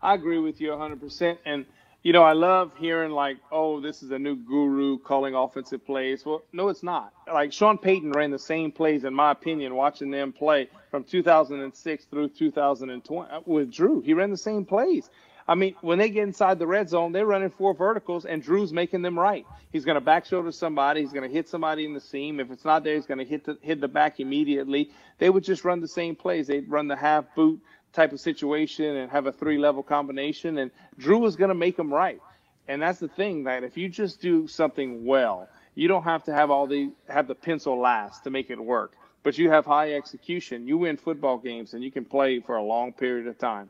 I agree with you 100%. And you know, I love hearing like, oh, this is a new guru calling offensive plays. Well, no, it's not. Like Sean Payton ran the same plays, in my opinion, watching them play from 2006 through 2020 uh, with Drew. He ran the same plays. I mean, when they get inside the red zone, they're running four verticals, and Drew's making them right. He's going to back shoulder somebody. He's going to hit somebody in the seam. If it's not there, he's going to hit the hit the back immediately. They would just run the same plays. They'd run the half boot type of situation and have a three level combination. And Drew is going to make them right. And that's the thing that if you just do something well, you don't have to have all the have the pencil last to make it work. But you have high execution. You win football games and you can play for a long period of time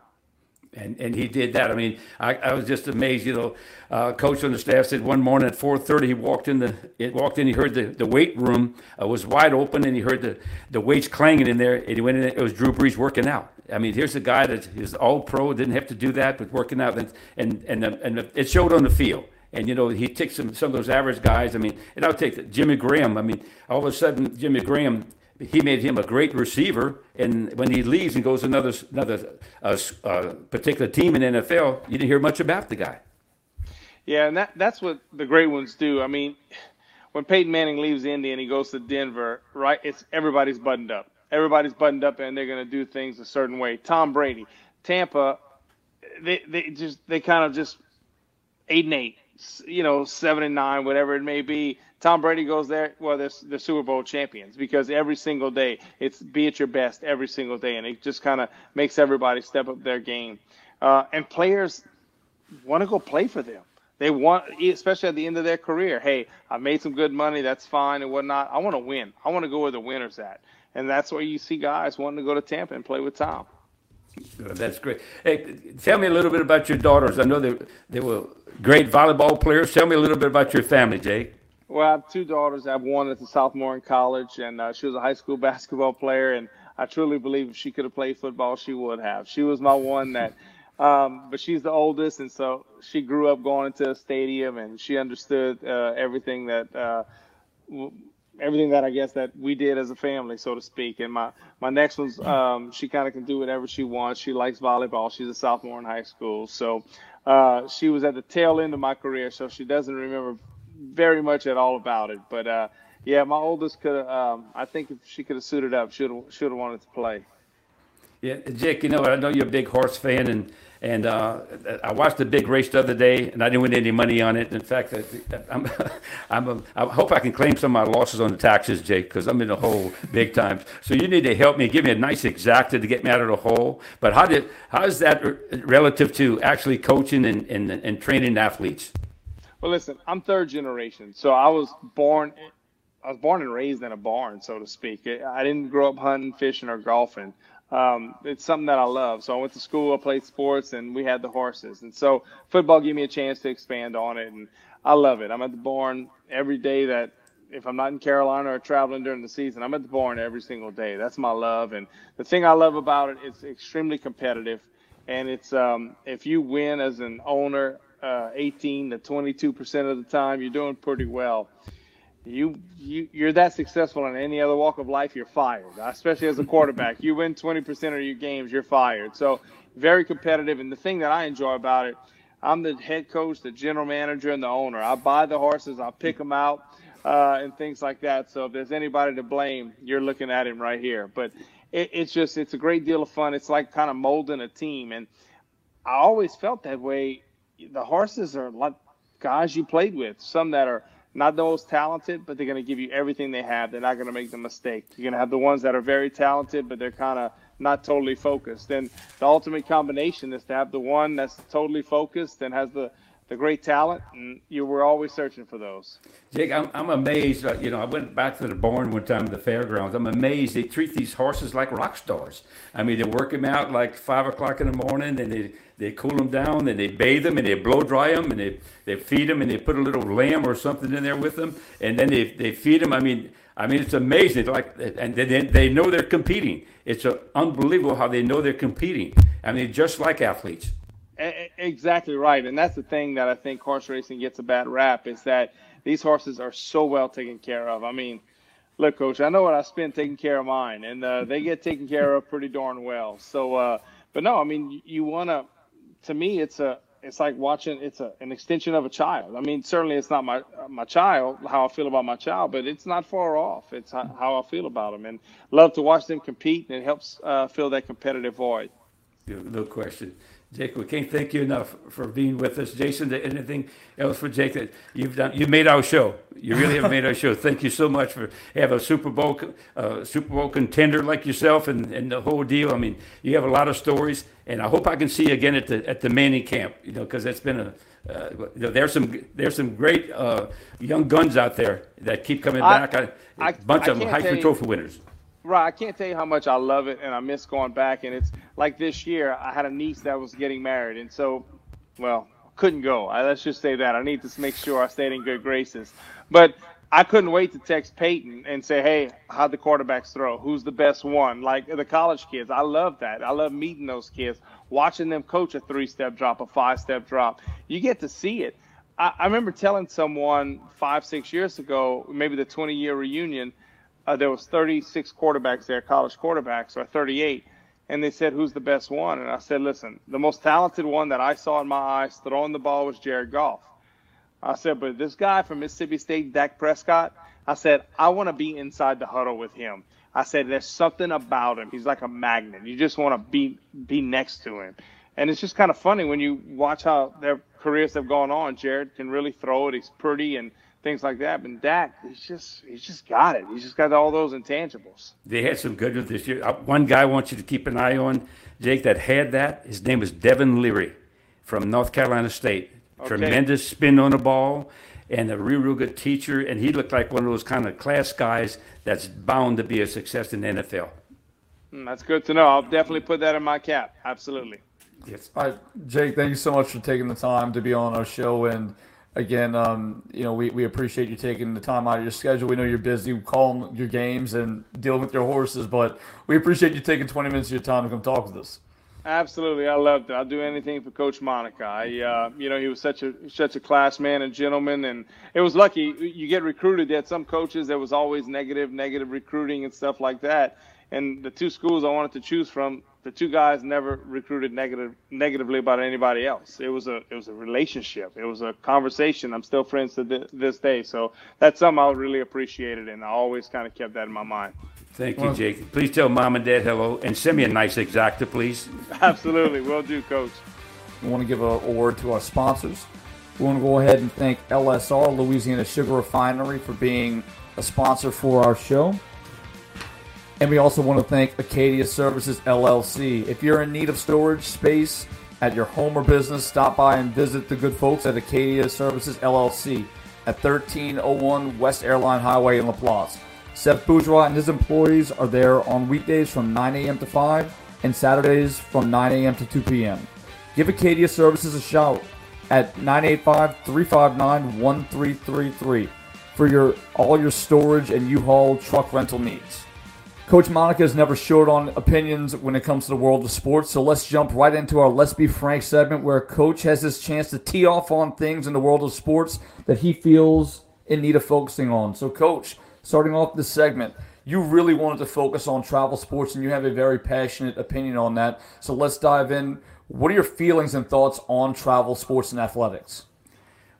and and he did that. I mean, I, I was just amazed. You know, uh, coach on the staff said one morning at 4:30 he walked in the it walked in. He heard the, the weight room uh, was wide open, and he heard the, the weights clanging in there. And he went in. It was Drew Brees working out. I mean, here's a guy that is all pro, didn't have to do that, but working out, and and and, and it showed on the field. And you know, he takes some some of those average guys. I mean, and I'll take the, Jimmy Graham. I mean, all of a sudden Jimmy Graham he made him a great receiver. And when he leaves and goes to another another uh, uh, particular team in NFL, you didn't hear much about the guy. Yeah, and that that's what the great ones do. I mean, when Peyton Manning leaves Indy and he goes to Denver, right? It's everybody's buttoned up. Everybody's buttoned up, and they're going to do things a certain way. Tom Brady, Tampa, they they just they kind of just eight and eight, you know, seven and nine, whatever it may be Tom Brady goes there, well, they're the Super Bowl champions because every single day it's be at your best every single day, and it just kind of makes everybody step up their game. Uh, and players want to go play for them. They want, especially at the end of their career. Hey, I made some good money. That's fine and whatnot. I want to win. I want to go where the winners at, and that's where you see guys wanting to go to Tampa and play with Tom. That's great. Hey, tell me a little bit about your daughters. I know they they were great volleyball players. Tell me a little bit about your family, Jake. Well, I have two daughters. I have one that's a sophomore in college, and uh, she was a high school basketball player. And I truly believe if she could have played football, she would have. She was my one that, um, but she's the oldest, and so she grew up going into a stadium, and she understood uh, everything that. Uh, everything that I guess that we did as a family, so to speak. And my my next one's um, she kind of can do whatever she wants. She likes volleyball. She's a sophomore in high school, so uh, she was at the tail end of my career, so she doesn't remember very much at all about it. But uh, yeah, my oldest could. Um, I think if she could have suited up, she should have wanted to play. Yeah, Jake. You know, I know you're a big horse fan, and and uh, I watched the big race the other day, and I didn't win any money on it. In fact, I'm, I'm a, I hope I can claim some of my losses on the taxes, Jake, because I'm in the hole big time. So you need to help me, give me a nice exacta to get me out of the hole. But how did how is that relative to actually coaching and, and, and training athletes? Well, listen, I'm third generation, so I was born. I was born and raised in a barn, so to speak. I didn't grow up hunting, fishing, or golfing. Um, it's something that I love. So I went to school, I played sports, and we had the horses. And so football gave me a chance to expand on it, and I love it. I'm at the barn every day that if I'm not in Carolina or traveling during the season, I'm at the barn every single day. That's my love. And the thing I love about it, it's extremely competitive. And it's um, if you win as an owner uh, 18 to 22 percent of the time, you're doing pretty well. You you you're that successful in any other walk of life, you're fired. Especially as a quarterback, you win 20 percent of your games, you're fired. So very competitive. And the thing that I enjoy about it, I'm the head coach, the general manager, and the owner. I buy the horses, I pick them out, uh, and things like that. So if there's anybody to blame, you're looking at him right here. But it, it's just it's a great deal of fun. It's like kind of molding a team, and I always felt that way. The horses are like guys you played with. Some that are not the most talented, but they're going to give you everything they have. They're not going to make the mistake. You're going to have the ones that are very talented, but they're kind of not totally focused. And the ultimate combination is to have the one that's totally focused and has the the great talent, and you were always searching for those. Jake, I'm, I'm amazed. Uh, you know, I went back to the barn one time at the fairgrounds. I'm amazed they treat these horses like rock stars. I mean, they work them out like five o'clock in the morning, and they they cool them down, and they bathe them, and they blow dry them, and they, they feed them, and they put a little lamb or something in there with them, and then they, they feed them. I mean, I mean, it's amazing. Like, and they, they know they're competing. It's unbelievable how they know they're competing. I mean, just like athletes. Exactly right, and that's the thing that I think horse racing gets a bad rap is that these horses are so well taken care of. I mean, look, coach, I know what I spend taking care of mine, and uh, they get taken care of pretty darn well. So, uh, but no, I mean, you want to. To me, it's a it's like watching it's a, an extension of a child. I mean, certainly it's not my my child, how I feel about my child, but it's not far off. It's how, how I feel about them, and love to watch them compete, and it helps uh, fill that competitive void. No question. Jake, we can't thank you enough for being with us. Jason, anything else for Jake that you've done? You made our show. You really have made our show. Thank you so much for have a Super Bowl uh, Super Bowl contender like yourself and, and the whole deal. I mean, you have a lot of stories, and I hope I can see you again at the at the Manning camp. You know, because that's been a uh, you know, there's some there's some great uh, young guns out there that keep coming I, back. A bunch I of them Heisman Trophy winners. Right, I can't tell you how much I love it, and I miss going back. And it's like this year, I had a niece that was getting married, and so, well, couldn't go. I, let's just say that I need to make sure I stayed in good graces. But I couldn't wait to text Peyton and say, "Hey, how'd the quarterbacks throw? Who's the best one?" Like the college kids, I love that. I love meeting those kids, watching them coach a three-step drop, a five-step drop. You get to see it. I, I remember telling someone five, six years ago, maybe the 20-year reunion uh, there was 36 quarterbacks there, college quarterbacks, or 38, and they said, "Who's the best one?" And I said, "Listen, the most talented one that I saw in my eyes throwing the ball was Jared Goff." I said, "But this guy from Mississippi State, Dak Prescott," I said, "I want to be inside the huddle with him." I said, "There's something about him. He's like a magnet. You just want to be be next to him." And it's just kind of funny when you watch how their careers have gone on. Jared can really throw it. He's pretty and things like that. But Dak, he's just he's just got it. He's just got all those intangibles. They had some good ones this year. Uh, one guy I want you to keep an eye on, Jake, that had that. His name was Devin Leary from North Carolina State. Okay. Tremendous spin on the ball and a real, real good teacher. And he looked like one of those kind of class guys that's bound to be a success in the NFL. Mm, that's good to know. I'll definitely put that in my cap. Absolutely. Yes. All right, Jake, thank you so much for taking the time to be on our show and – again, um, you know, we, we appreciate you taking the time out of your schedule. We know you're busy calling your games and dealing with your horses, but we appreciate you taking 20 minutes of your time to come talk with us. Absolutely, I loved it. I'll do anything for Coach Monica. I, uh, you know, he was such a such a class man and gentleman, and it was lucky you get recruited. At some coaches, there was always negative, negative recruiting and stuff like that. And the two schools I wanted to choose from, the two guys never recruited negative negatively about anybody else. It was a it was a relationship. It was a conversation. I'm still friends to th- this day. So that's something I really appreciated, and I always kind of kept that in my mind. Thank you, Jake. Please tell mom and dad hello, and send me a nice exacta, please. Absolutely, will do, coach. We want to give a, a word to our sponsors. We want to go ahead and thank LSR Louisiana Sugar Refinery for being a sponsor for our show. And we also want to thank Acadia Services LLC. If you're in need of storage space at your home or business, stop by and visit the good folks at Acadia Services LLC at 1301 West Airline Highway in Laplace. Seth Bourgeois and his employees are there on weekdays from 9 a.m. to 5 and Saturdays from 9 a.m. to 2 p.m. Give Acadia Services a shout at 985-359-1333 for your all your storage and U-Haul truck rental needs. Coach Monica is never short on opinions when it comes to the world of sports. So let's jump right into our Let's Be Frank segment where Coach has his chance to tee off on things in the world of sports that he feels in need of focusing on. So, Coach, starting off this segment, you really wanted to focus on travel sports and you have a very passionate opinion on that. So let's dive in. What are your feelings and thoughts on travel sports and athletics?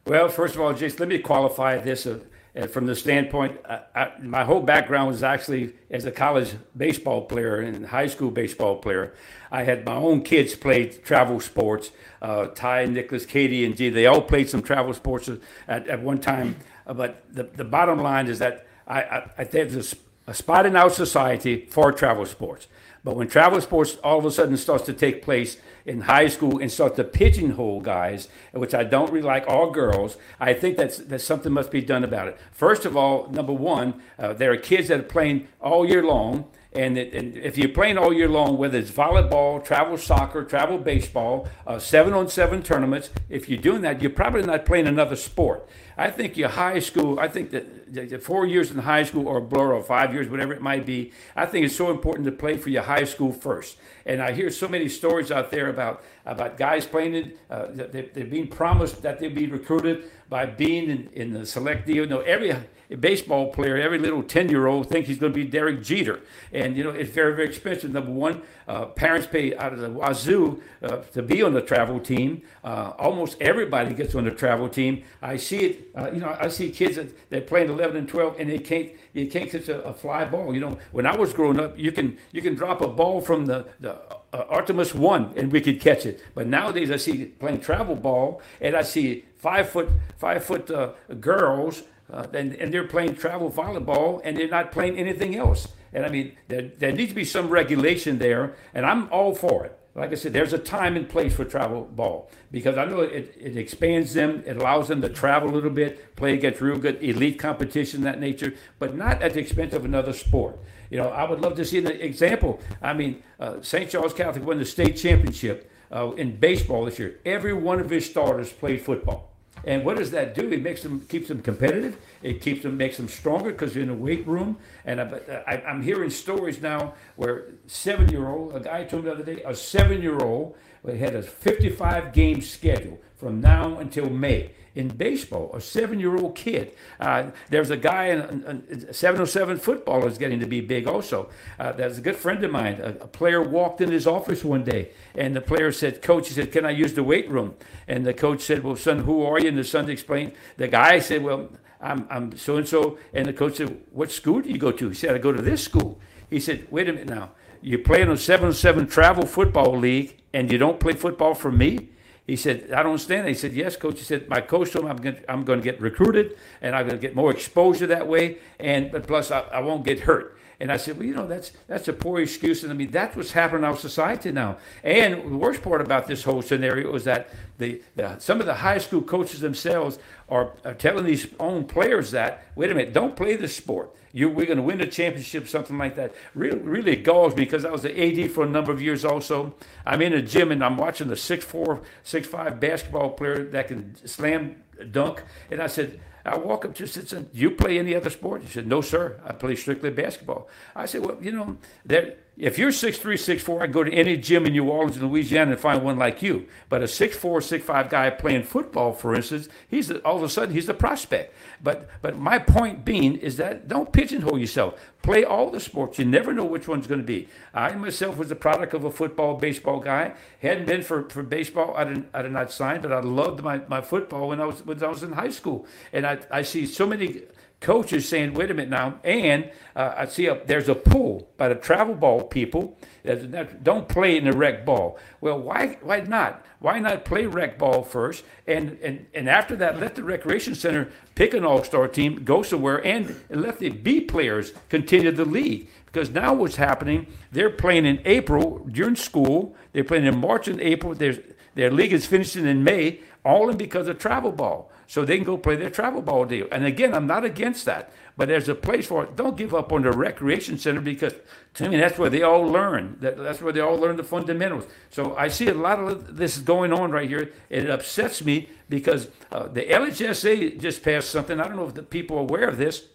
Well, first of all, Jason, let me qualify this. Uh, uh, from the standpoint, I, I, my whole background was actually as a college baseball player and high school baseball player. I had my own kids play travel sports. Uh, Ty, Nicholas, Katie, and G. They all played some travel sports at, at one time. Uh, but the, the bottom line is that I, I, I think there's a, a spot in our society for travel sports. But when travel sports all of a sudden starts to take place in high school and start to pigeonhole guys, which I don't really like, all girls, I think that's, that something must be done about it. First of all, number one, uh, there are kids that are playing all year long. And, it, and, if you're playing all year long, whether it's volleyball, travel soccer, travel baseball, uh, seven on seven tournaments, if you're doing that, you're probably not playing another sport. I think your high school, I think that the four years in high school or a blur or five years, whatever it might be, I think it's so important to play for your high school first. And I hear so many stories out there about about guys playing it. Uh, they, they're being promised that they'll be recruited by being in, in the select deal. You know, every baseball player, every little 10 year old thinks he's going to be Derek Jeter. And, you know, it's very, very expensive. Number one, uh, parents pay out of the wazoo uh, to be on the travel team. Uh, almost everybody gets on the travel team. I see it, uh, you know, I see kids that they're playing 11 and 12 and they can't, you can't catch a, a, fly ball. You know, when I was growing up, you can, you can drop a ball from the, the uh, Artemis one and we could catch it. But nowadays I see playing travel ball and I see five foot five foot uh, girls uh, and, and they're playing travel volleyball and they're not playing anything else. And I mean, there, there needs to be some regulation there, and I'm all for it. Like I said, there's a time and place for travel ball because I know it, it expands them, it allows them to travel a little bit, play against real good elite competition, that nature, but not at the expense of another sport. You know, I would love to see an example. I mean, uh, St. Charles Catholic won the state championship uh, in baseball this year. Every one of his starters played football. And what does that do? It makes them keeps them competitive. It keeps them makes them stronger because they're in a weight room. And I, am uh, hearing stories now where seven year old a guy told me the other day a seven year old had a 55 game schedule from now until May in baseball, a seven-year-old kid. Uh, there's a guy in, 707 football is getting to be big also. Uh, a good friend of mine. A, a, player walked in his office one day, and the player said, "Coach," he said, "Can I use the weight room?" And the coach said, "Well, son, who are you?" And the son explained. The guy said, "Well, I'm I'm so and so." And the coach said, "What school do you go to?" He said, "I go to this school." He said, "Wait a minute now." You play in a 707 travel football league, and you don't play football for me? He said, I don't understand. He said, Yes, coach. He said, My coach told me I'm going, to, I'm going to get recruited and I'm going to get more exposure that way. And but plus, I, I won't get hurt. And I said, well, you know, that's that's a poor excuse. And I mean, that's what's happening in our society now. And the worst part about this whole scenario is that the, the some of the high school coaches themselves are, are telling these own players that, wait a minute, don't play this sport. You, we're going to win a championship, something like that. Really, really galls me because I was the AD for a number of years also. I'm in a gym and I'm watching the 6'4", 6'5", basketball player that can slam dunk. And I said, I walk up to him and said, "You play any other sport?" He said, "No, sir. I play strictly basketball." I said, "Well, you know, there if you're 6'3", 6'4", I'd go to any gym in New Orleans, Louisiana, and find one like you. But a 6'4", 6'5", guy playing football, for instance, he's all of a sudden he's a prospect. But but my point being is that don't pigeonhole yourself. Play all the sports. You never know which one's going to be. I myself was the product of a football, baseball guy. Hadn't been for, for baseball, I'd, I'd not signed, but I loved my, my football when I was when I was in high school. And I, I see so many coaches saying, wait a minute now, and uh, I see a, there's a pull by the travel ball people that don't play in the rec ball. Well, why why not? Why not play rec ball first, and and, and after that, let the recreation center pick an all star team, go somewhere, and, let the B players continue the league. Because now what's happening? They're playing in April during school. They're playing in March and April. Their league is finishing in May, all in because of travel ball so they can go play their travel ball deal. And again, I'm not against that, but there's a place for it. Don't give up on the recreation center because to me that's where they all learn. that's where they all learn the fundamentals. So I see a lot of this going on right here. It upsets me because uh, the LHSAA just passed something. I don't know if the people are aware of this.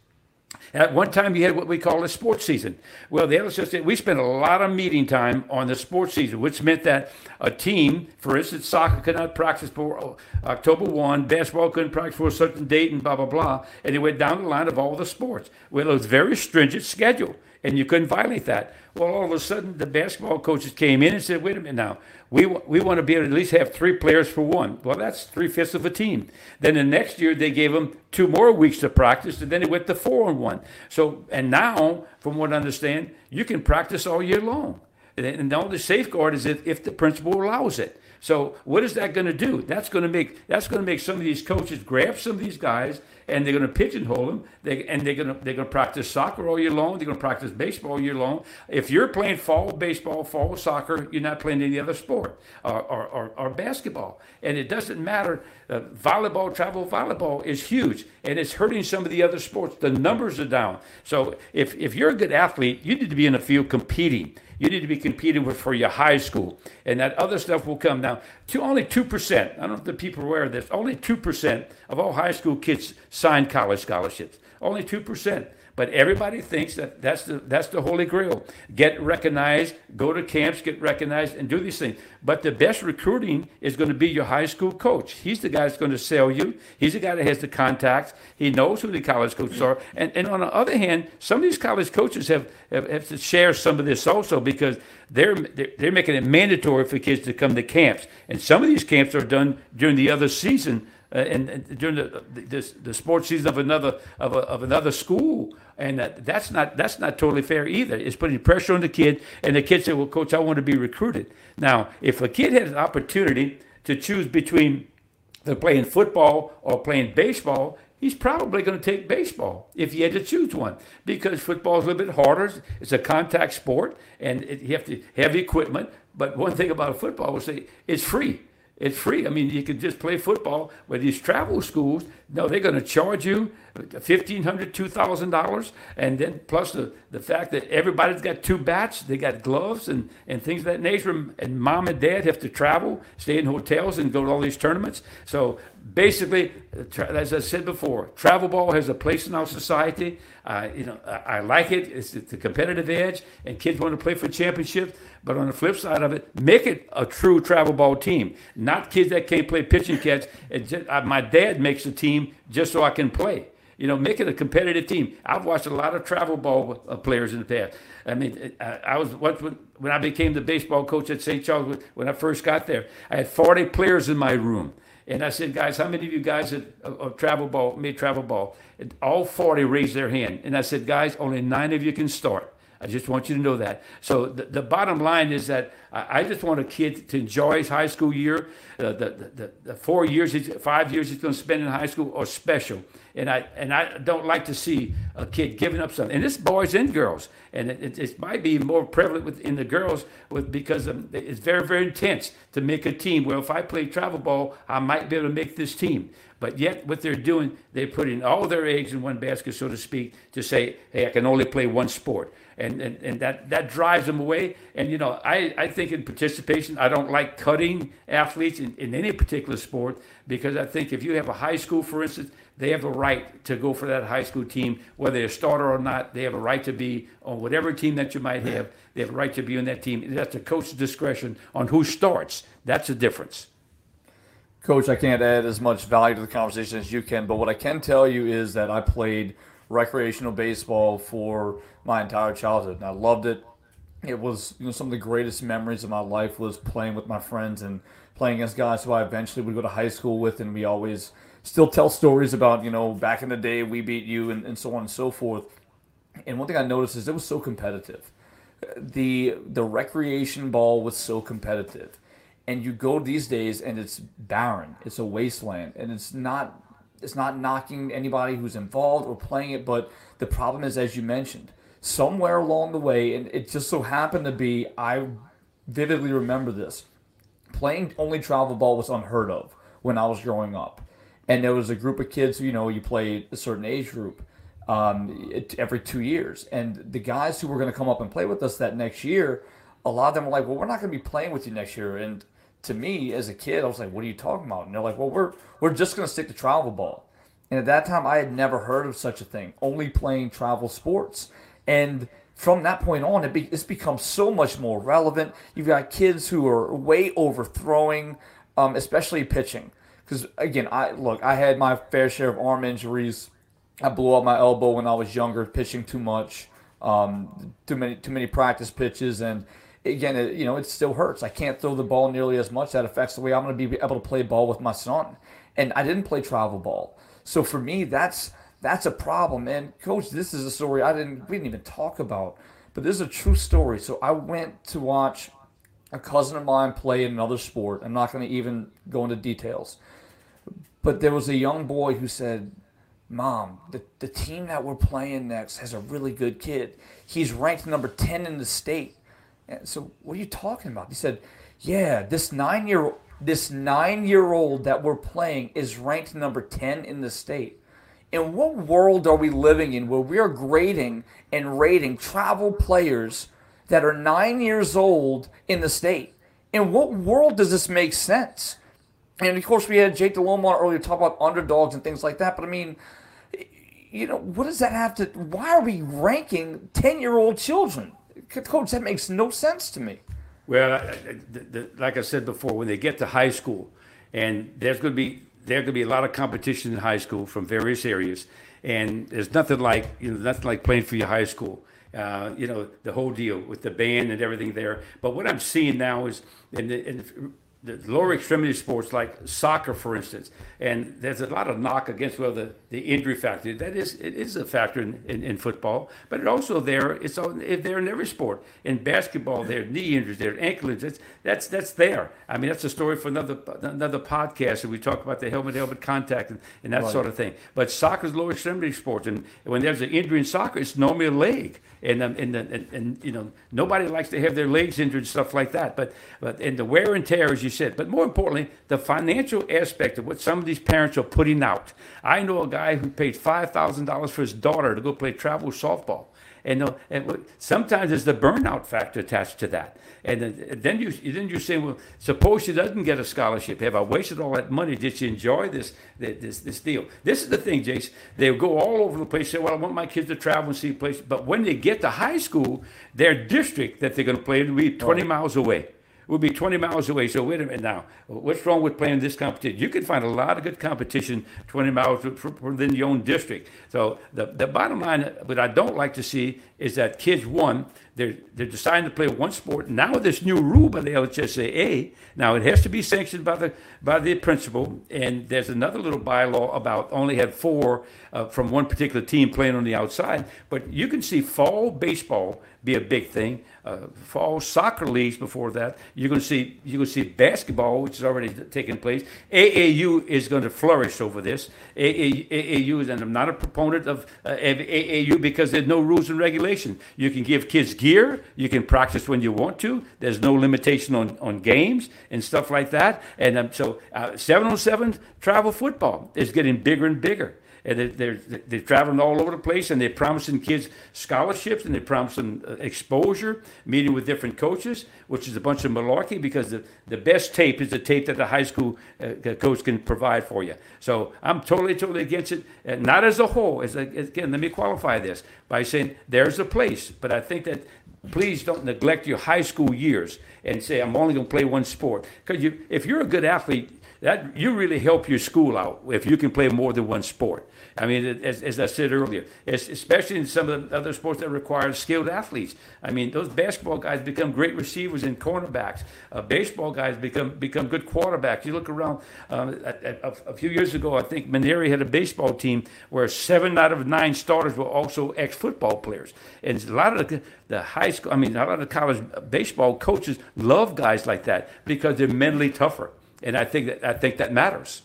At one time, you had what we call a sports season. Well, the LSU, we spent a lot of meeting time on the sports season, which meant that a team, for instance, soccer could not practice for October 1, basketball couldn't practice for a certain date, and blah, blah, blah. And it went down the line of all the sports. Well, it was a very stringent schedule, and you couldn't violate that. Well, all of a sudden, the basketball coaches came in and said, wait a minute now, we, we want to be able to at least have three players for one. Well, that's three fifths of a team. Then the next year, they gave them two more weeks to practice, and then it went to four on one. So, and now, from what I understand, you can practice all year long. And the only safeguard is if, if the principal allows it. So what is that going to do? That's going to make that's going to make some of these coaches grab some of these guys and they're going to pigeonhole them. They, and they're going to they're going to practice soccer all year long. They're going to practice baseball all year long. If you're playing fall baseball, fall soccer, you're not playing any other sport or, or, or, or basketball. And it doesn't matter. Uh, volleyball, travel volleyball is huge, and it's hurting some of the other sports. The numbers are down. So if if you're a good athlete, you need to be in the field competing. You need to be competing with for your high school, and that other stuff will come down. To only two percent. I don't know if the people are aware of this. Only two percent of all high school kids sign college scholarships. Only two percent. But everybody thinks that that's the, that's the holy grail. Get recognized, go to camps, get recognized, and do these things. But the best recruiting is going to be your high school coach. He's the guy that's going to sell you. He's the guy that has the contacts. He knows who the college coaches are. And, and on the other hand, some of these college coaches have, have, have to share some of this also because they're, they're making it mandatory for kids to come to camps. And some of these camps are done during the other season uh, and, and, during the, the, the sports season of another of, a, of another school, and that, that's not that's not totally fair either. It's putting pressure on the kid, and the kid said, "Well, coach, I want to be recruited." Now, if a kid has an opportunity to choose between playing football or playing baseball, he's probably going to take baseball if he had to choose one because football is a little bit harder. It's a contact sport, and it, you have to have equipment. But one thing about football say it's free. It's free. I mean, you can just play football. But these travel schools, no, they're going to charge you $1,500, $2,000. And then plus the, the fact that everybody's got two bats, they got gloves and, and things of that nature. And mom and dad have to travel, stay in hotels, and go to all these tournaments. So basically, as I said before, travel ball has a place in our society. Uh, you know, I, I like it. It's the competitive edge, and kids want to play for championships. But on the flip side of it, make it a true travel ball team, not kids that can't play pitching catch. Just, uh, my dad makes a team just so I can play. You know, make it a competitive team. I've watched a lot of travel ball uh, players in the past. I mean, uh, I was when, when I became the baseball coach at St. Charles when I first got there. I had 40 players in my room. And I said, guys, how many of you guys have, have travel ball, made travel ball? And all 40 raised their hand. And I said, guys, only nine of you can start. I just want you to know that. So the, the bottom line is that I, I, just want a kid to enjoy his high school year. Uh, the, the, the, four years, five years he's going to spend in high school are special. And I and I don't like to see a kid giving up something. And this boys and girls, and it, it, it might be more prevalent with, in the girls with because it's very very intense to make a team. Well, if I play travel ball, I might be able to make this team. But yet, what they're doing, they're putting all their eggs in one basket, so to speak, to say, hey, I can only play one sport and, and, and that, that drives them away. And, you know, I, I think in participation, I don't like cutting athletes in, in any particular sport because I think if you have a high school, for instance, they have a right to go for that high school team, whether they're a starter or not. They have a right to be on whatever team that you might have. They have a right to be on that team. That's the coach's discretion on who starts. That's the difference. Coach, I can't add as much value to the conversation as you can, but what I can tell you is that I played recreational baseball for my entire childhood, and I loved it. It was you know some of the greatest memories of my life was playing with my friends and playing against guys who I eventually would go to high school with, and we always still tell stories about you know back in the day we beat you and, and so on and so forth. And one thing I noticed is it was so competitive. The the recreation ball was so competitive. And you go these days and it's barren. It's a wasteland. And it's not it's not knocking anybody who's involved or playing it, but the problem is as you mentioned, somewhere along the way, and it just so happened to be, I vividly remember this. Playing only travel ball was unheard of when I was growing up. And there was a group of kids, you know, you play a certain age group um, every two years. And the guys who were going to come up and play with us that next year, a lot of them were like, well, we're not going to be playing with you next year. And to me, as a kid, I was like, what are you talking about? And they're like, well, we're, we're just going to stick to travel ball. And at that time, I had never heard of such a thing, only playing travel sports. And from that point on, it be, it's become so much more relevant. You've got kids who are way overthrowing, um, especially pitching. Because again, I look, I had my fair share of arm injuries. I blew up my elbow when I was younger, pitching too much, um, too many too many practice pitches, and again, it, you know, it still hurts. I can't throw the ball nearly as much. That affects the way I'm going to be able to play ball with my son. And I didn't play travel ball, so for me, that's that's a problem. And coach, this is a story I didn't we didn't even talk about, but this is a true story. So I went to watch a cousin of mine play in another sport. I'm not going to even go into details, but there was a young boy who said, "Mom, the the team that we're playing next has a really good kid. He's ranked number ten in the state." So what are you talking about? He said, "Yeah, this nine year this nine year old that we're playing is ranked number ten in the state." in what world are we living in where we are grading and rating travel players that are nine years old in the state? In what world does this make sense? And of course, we had Jake Delhomme on earlier talk about underdogs and things like that. But I mean, you know, what does that have to? Why are we ranking ten-year-old children? Coach, that makes no sense to me. Well, like I said before, when they get to high school, and there's going to be there's going to be a lot of competition in high school from various areas, and there's nothing like you know nothing like playing for your high school. Uh, you know the whole deal with the band and everything there. But what I'm seeing now is, in the, in the lower extremity sports like soccer, for instance, and there's a lot of knock against well the, the injury factor. That is it is a factor in, in, in football, but it also there it's there in every sport. In basketball, there knee injuries, there ankle injuries. That's that's there. I mean that's a story for another another podcast. And we talk about the helmet helmet contact and, and that right. sort of thing. But soccer's lower extremity sports, and when there's an injury in soccer, it's normally a leg and um, and, and, and you know nobody likes to have their legs injured and stuff like that. But but and the wear and tear, as you said. But more importantly, the financial aspect of what some of these parents are putting out. I know a guy who paid five thousand dollars for his daughter to go play travel softball. And, and sometimes there's the burnout factor attached to that. And then you then you say, well, suppose she doesn't get a scholarship. Have I wasted all that money? Did she enjoy this this this deal? This is the thing, Jace. They go all over the place. Say, well, I want my kids to travel and see places. But when they get to high school, their district that they're going to play in will be 20 right. miles away would be 20 miles away. So wait a minute now. What's wrong with playing this competition? You can find a lot of good competition 20 miles within your own district. So the, the bottom line, what I don't like to see is that kids, one, they're, they're deciding to play one sport. Now this new rule by the LHSAA, now it has to be sanctioned by the by the principal, and there's another little bylaw about only have four uh, from one particular team playing on the outside. But you can see fall baseball be a big thing. Uh, fall soccer leagues before that. You're going to see you're going to see basketball, which is already taking place. AAU is going to flourish over this. AAU, is, and I'm not a proponent of uh, AAU because there's no rules and regulation. You can give kids gear. You can practice when you want to. There's no limitation on, on games and stuff like that. And um, so uh, 707 travel football is getting bigger and bigger and they're, they're, they're traveling all over the place and they're promising kids scholarships and they're promising uh, exposure, meeting with different coaches, which is a bunch of malarkey because the, the best tape is the tape that the high school uh, coach can provide for you. So I'm totally, totally against it, not as a whole. As a, again, let me qualify this by saying there's a place, but I think that please don't neglect your high school years and say I'm only going to play one sport because you, if you're a good athlete, that you really help your school out if you can play more than one sport. I mean, as, as I said earlier, especially in some of the other sports that require skilled athletes. I mean, those basketball guys become great receivers and cornerbacks. Uh, baseball guys become become good quarterbacks. You look around. Um, a, a, a, few years ago, I think Maneri had a baseball team where seven out of nine starters were also ex-football players. And a lot of the, the high school, I mean, a lot of college baseball coaches love guys like that because they're mentally tougher. And I think that I think that matters.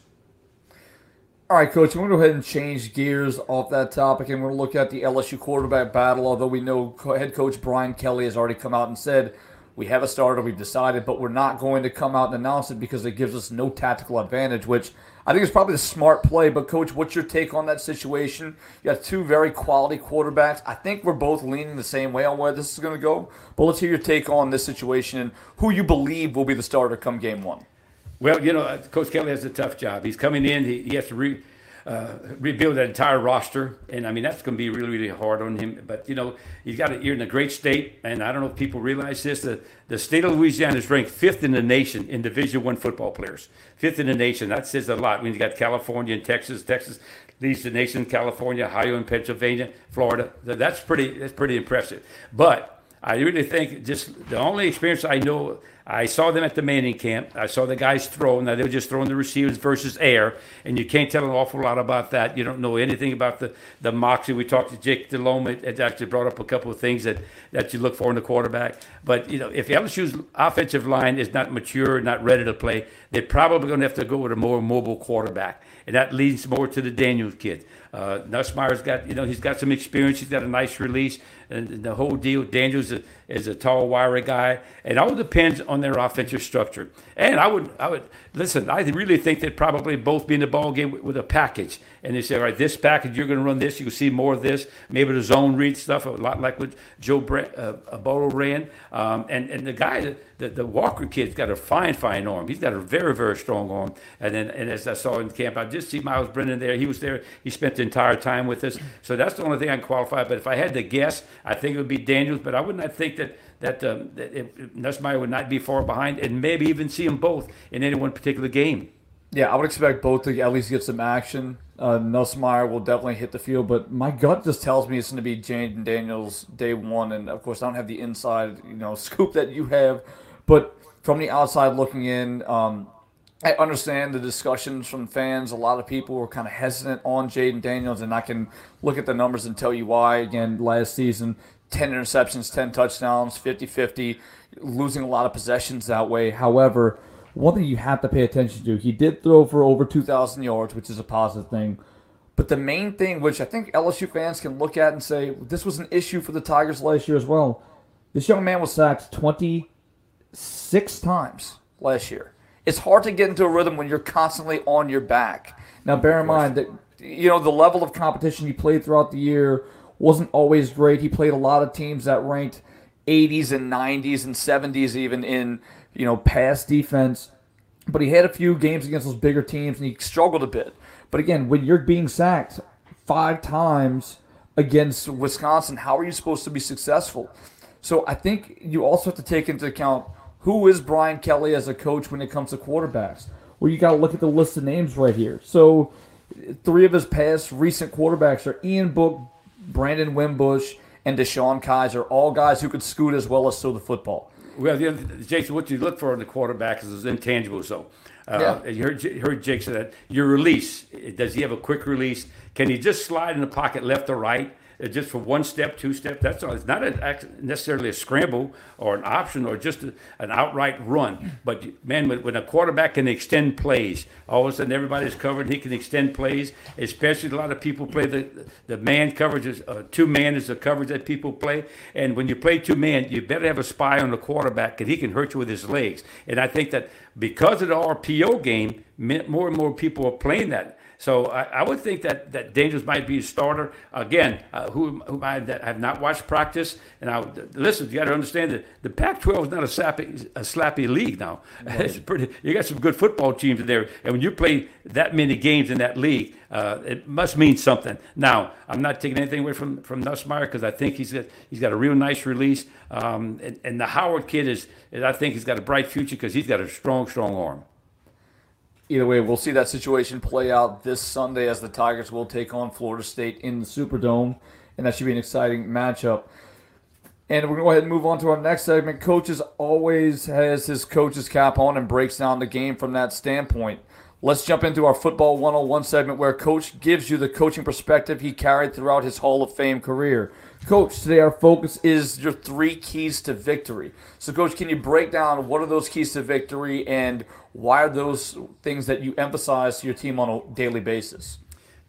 All right, Coach, I'm going to go ahead and change gears off that topic, and we're going to look at the LSU quarterback battle. Although we know head coach Brian Kelly has already come out and said we have a starter, we've decided, but we're not going to come out and announce it because it gives us no tactical advantage, which I think is probably the smart play. But, Coach, what's your take on that situation? You got two very quality quarterbacks. I think we're both leaning the same way on where this is going to go. But let's hear your take on this situation and who you believe will be the starter come game one. Well, you know, Coach Kelly has a tough job. He's coming in. He, he has to re, uh, rebuild that entire roster, and I mean that's going to be really, really hard on him. But you know, he's got a, you're in a great state, and I don't know if people realize this. The the state of Louisiana is ranked fifth in the nation in Division One football players. Fifth in the nation. That says a lot. When you got California and Texas, Texas leads the nation. California, Ohio, and Pennsylvania, Florida. That's pretty. That's pretty impressive. But I really think just the only experience I know I saw them at the Manning camp. I saw the guys throw. Now they were just throwing the receivers versus air, and you can't tell an awful lot about that. You don't know anything about the the moxie. We talked to Jake Delhomme. It, it actually brought up a couple of things that that you look for in the quarterback. But you know, if LSU's offensive line is not mature, not ready to play, they're probably going to have to go with a more mobile quarterback, and that leads more to the Daniels kid. Uh, Nussmeier's got, you know, he's got some experience. He's got a nice release, and the whole deal. Daniels is a, is a tall, wiry guy. It all depends on their offensive structure. And I would, I would listen. I really think they'd probably both be in the ball game with, a package. And they say, all right, this package, you're going to run this. You can see more of this. Maybe the zone read stuff, a lot like what Joe Bre- uh, Bolo ran. Um, and and the guy, the, the Walker kid's got a fine, fine arm. He's got a very, very strong arm. And then, and as I saw in camp, I just see Myles Brennan there. He was there. He spent the entire time with us. So that's the only thing I can qualify. But if I had to guess, I think it would be Daniels. But I would not think that that, um, that if, Nussmeier would not be far behind, and maybe even see them both in any one particular game. Yeah, I would expect both to at least get some action. Uh, Nussmeier will definitely hit the field, but my gut just tells me it's going to be Jayden Daniels day one. And of course, I don't have the inside, you know, scoop that you have, but from the outside looking in, um, I understand the discussions from fans. A lot of people were kind of hesitant on Jayden Daniels, and I can look at the numbers and tell you why. Again, last season, 10 interceptions, 10 touchdowns, 50 50, losing a lot of possessions that way. However, one thing you have to pay attention to, he did throw for over 2,000 yards, which is a positive thing. But the main thing, which I think LSU fans can look at and say, this was an issue for the Tigers last year as well. This young man was sacked 26 times last year. It's hard to get into a rhythm when you're constantly on your back. Now, bear in mind that you know the level of competition he played throughout the year wasn't always great. He played a lot of teams that ranked 80s and 90s and 70s even in, you know, pass defense. But he had a few games against those bigger teams and he struggled a bit. But again, when you're being sacked five times against Wisconsin, how are you supposed to be successful? So I think you also have to take into account who is Brian Kelly as a coach when it comes to quarterbacks. Well, you got to look at the list of names right here. So three of his past recent quarterbacks are Ian Book, Brandon Wimbush, and DeShone Kizer, all guys who could scoot as well as throw the football. Well, the other, Jason, what you look for in the quarterback is intangibles, though. Uh, yeah. You heard, heard Jake say that. Your release, does he have a quick release? Can he just slide in the pocket left or right? Uh, just for one step, two step. That's all. It's not a, necessarily a scramble or an option or just a, an outright run. But man, when, a quarterback can extend plays, all of a sudden everybody's covered. He can extend plays. Especially a lot of people play the the man coverage is uh, two man is the coverage that people play. And when you play two man, you better have a spy on the quarterback because he can hurt you with his legs. And I think that because of the RPO game, more and more people are playing that. So I, I, would think that, that Daniels might be a starter. Again, uh, who, who I have not watched practice. And I, listen, you got to understand that the Pac-12 is not a slappy, a slappy league now. Right. it's pretty. You got some good football teams in there, and when you play that many games in that league, uh, it must mean something. Now, I'm not taking anything away from from Nussmeier because I think he's got he's got a real nice release. Um, and, and the Howard kid is, is, I think, he's got a bright future because he's got a strong, strong arm either way, we'll see that situation play out this Sunday as the Tigers will take on Florida State in the Superdome, and that should be an exciting matchup. And we're going to go ahead and move on to our next segment. Coaches always has his coach's cap on and breaks down the game from that standpoint. Let's jump into our Football 101 segment where Coach gives you the coaching perspective he carried throughout his Hall of Fame career. Coach, today our focus is your three keys to victory. So, Coach, can you break down what are those keys to victory and why are those things that you emphasize to your team on a daily basis?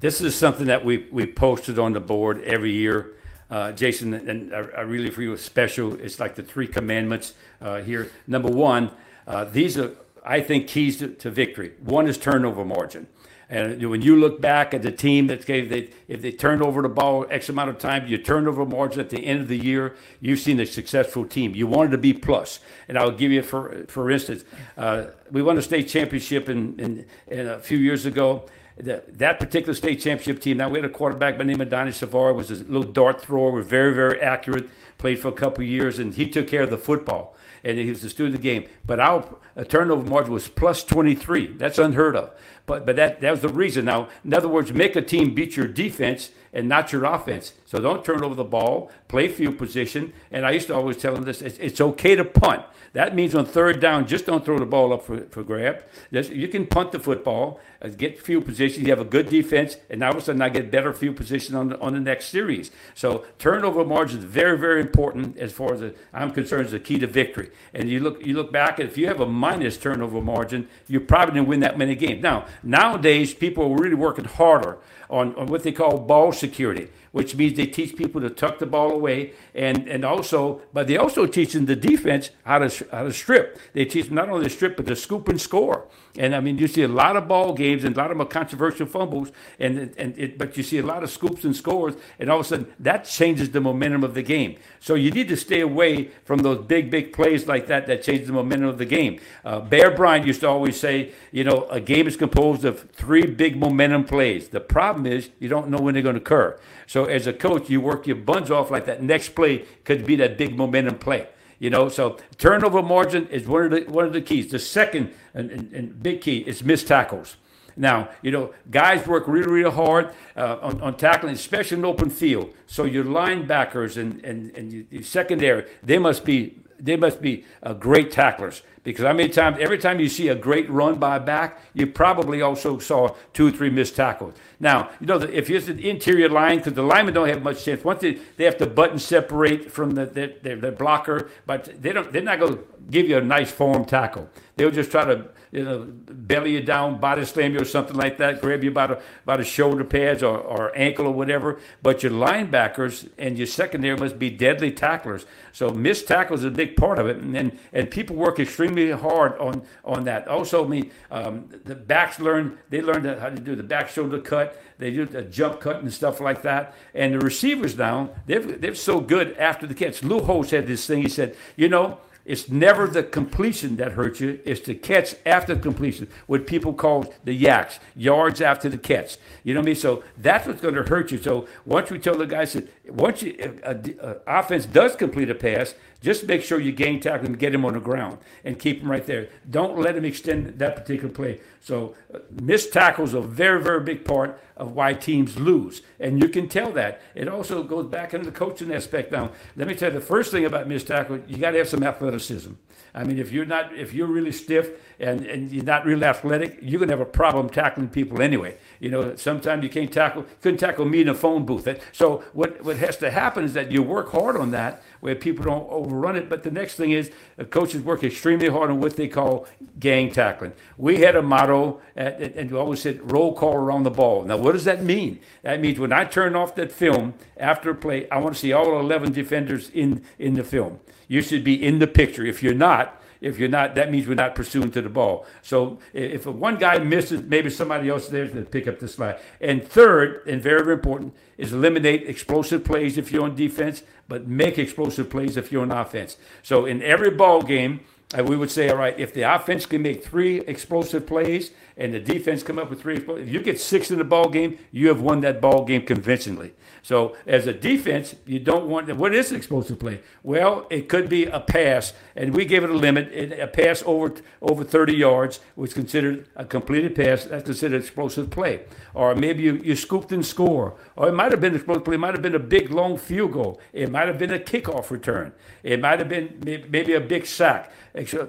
This is something that we, we posted on the board every year. Uh, Jason, and I, I really feel special. It's like the three commandments uh, here. Number one, uh, these are, I think, keys to, to victory. One is turnover margin. And when you look back at the team that gave they if they turned over the ball X amount of time, you turned over margin at the end of the year, you've seen a successful team. You wanted to be plus. And I'll give you for for instance, uh, we won a state championship in, in, in a few years ago. the, that particular state championship team. Now we had a quarterback by the name of Donnie Savard, was a little dart thrower, was very very accurate. Played for a couple years, and he took care of the football and he was the student of the game. But our turnover margin was plus 23. That's unheard of. But but that that was the reason. Now, in other words, make a team beat your defense and not your offense. So don't turn over the ball. Play field position. And I used to always tell them this: it's, it's okay to punt. That means on third down, just don't throw the ball up for, for grab. Just, you can punt the football, uh, get field position. You have a good defense, and all of a sudden I get better field position on the, on the next series. So turnover margin is very, very important as far as the, I'm concerned. Is the key to victory. And you look you look back, and if you have a minus turnover margin, you probably didn't win that many games. Now nowadays, people are really working harder on, on what they call ball security which means they teach people to tuck the ball away, and, and also, but they also teach them the defense how to how to strip. They teach not only to strip but the scoop and score. And I mean, you see a lot of ball games and a lot of controversial fumbles, and and it, but you see a lot of scoops and scores, and all of a sudden that changes the momentum of the game. So you need to stay away from those big big plays like that that change the momentum of the game. Uh, Bear Bryant used to always say, you know, a game is composed of three big momentum plays. The problem is you don't know when they're going to occur. So as a coach, you work your buns off like that next play could be that big momentum play. You know, so turnover margin is one of the one of the keys. The second and, and, and big key is missed tackles. Now, you know, guys work really, really hard uh, on, on, tackling, especially in open field. So your linebackers and, and, and your secondary, they must be they must be uh, great tacklers because how many times every time you see a great run by a back, you probably also saw two or three missed tackles. Now, you know, if it's an interior line, because the linemen don't have much chance. Once they, they have to button separate from the their, their blocker, but they don't. They're not going to give you a nice form tackle. They'll just try to you know, belly you down, body slam you or something like that, grab you by the, by the shoulder pads or, or ankle or whatever. But your linebackers and your secondary must be deadly tacklers. So missed tackles is a big part of it. And, and, and people work extremely hard on, on that. Also, I mean, um, the backs learn, they learn how to do the back shoulder cut. They do the jump cut and stuff like that. And the receivers now, they're, they're so good after the catch. Lou Holtz had this thing. He said, you know, it's never the completion that hurts you. It's the catch after completion, what people call the YACs, yards after the catch. You know what I mean? So that's what's going to hurt you. So once we tell the guys that once you, a, a, a offense does complete a pass, just make sure you gain tackle and get him on the ground and keep him right there. Don't let him extend that particular play. So uh, missed tackles are a very, very big part of why teams lose. And you can tell that. It also goes back into the coaching aspect. Now, let me tell you the first thing about missed tackle, you got to have some athleticism. I mean, if you're not, if you're really stiff and, and you're not really athletic, you're gonna have a problem tackling people anyway. You know, sometimes you can't tackle, couldn't tackle me in a phone booth. So what what has to happen is that you work hard on that, where people don't overrun it. But the next thing is, coaches work extremely hard on what they call gang tackling. We had a motto, at, and we always said roll call around the ball. Now, what does that mean? That means when I turn off that film after a play, I want to see all 11 defenders in in the film you should be in the picture. If you're not, if you're not, that means we're not pursuing to the ball. So if one guy misses, maybe somebody else there to pick up the slack. And third, and very, very important, is eliminate explosive plays if you're on defense, but make explosive plays if you're on offense. So in every ball game, uh, we would say, all right, if the offense can make three explosive plays and the defense come up with three, if you get six in the ball game, you have won that ball game convincingly. So as a defense, you don't want what is an explosive play? Well, it could be a pass, and we gave it a limit. A pass over over 30 yards was considered a completed pass. That's considered explosive play. Or maybe you, you scooped and score. Or it might have been explosive play. It might have been a big long field goal. It might have been a kickoff return. It might have been maybe a big sack.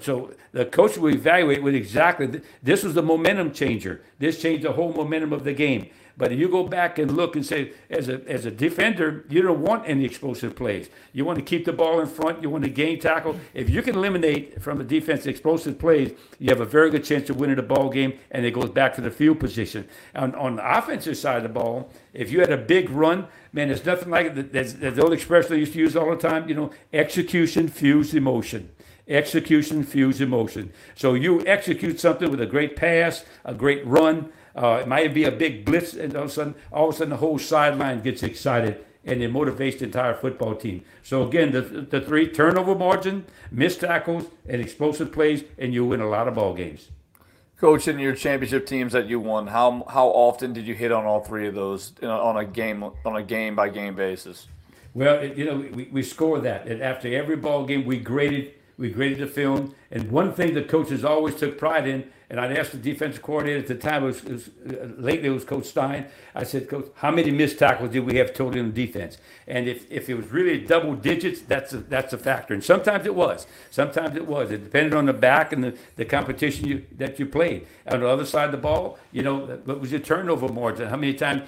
So the coach will evaluate with exactly this was the momentum changer. This changed the whole momentum of the game. But if you go back and look and say, as a, as a defender, you don't want any explosive plays. You want to keep the ball in front. You want to gain tackle. If you can eliminate from the defense explosive plays, you have a very good chance of winning the ball game, and it goes back to the field position. On, on the offensive side of the ball, if you had a big run, man, there's nothing like it. There's the old expression I used to use all the time, you know, execution fused emotion execution fused emotion. So you execute something with a great pass, a great run, uh, it might be a big blitz, and all of a sudden, all of a sudden, the whole sideline gets excited, and it motivates the entire football team. So again, the, the three turnover margin, missed tackles, and explosive plays, and you win a lot of ball games. Coach, in your championship teams that you won, how how often did you hit on all three of those on a game on a game by game basis? Well, you know, we, we score that, and after every ball game, we graded we graded the film. And one thing the coaches always took pride in, and I'd asked the defensive coordinator at the time, it was, it was uh, lately it was Coach Stein. I said, Coach, how many missed tackles did we have total in defense? And if, if it was really double digits, that's a, that's a factor. And sometimes it was. Sometimes it was. It depended on the back and the, the competition you, that you played. On the other side of the ball, you know, what was your turnover margin? How many times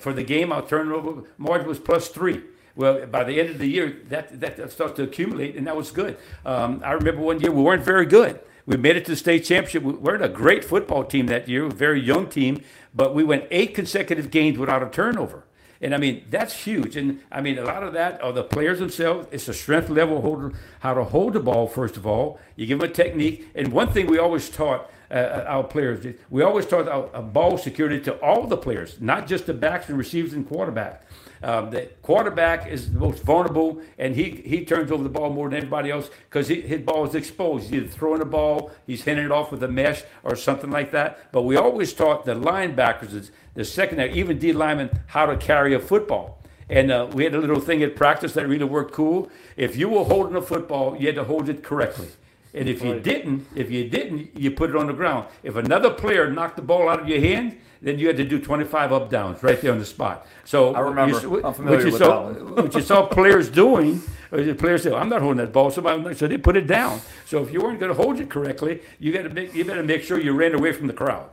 for the game our turnover margin was plus three. Well, by the end of the year, that, that starts to accumulate, and that was good. Um, I remember one year we weren't very good. We made it to the state championship. We weren't a great football team that year, a very young team, but we went eight consecutive games without a turnover. And I mean, that's huge. And I mean, a lot of that are the players themselves. It's a strength level holder, how to hold the ball, first of all. You give them a technique. And one thing we always taught uh, our players, we always taught a ball security to all the players, not just the backs and receivers and quarterback. Um, the quarterback is the most vulnerable, and he, he turns over the ball more than everybody else because his ball is exposed. He's either throwing the ball, he's hitting it off with a mesh or something like that. But we always taught the linebackers, the secondary, even D linemen, how to carry a football. And uh, we had a little thing at practice that really worked cool. If you were holding a football, you had to hold it correctly. And if you didn't, if you didn't, you put it on the ground. If another player knocked the ball out of your hand, then you had to do 25 up downs right there on the spot. So I remember. You, I'm familiar with saw, what you saw players doing, the players say, "I'm not holding that ball." Somebody so they put it down. So if you weren't going to hold it correctly, you got to make, you better make sure you ran away from the crowd.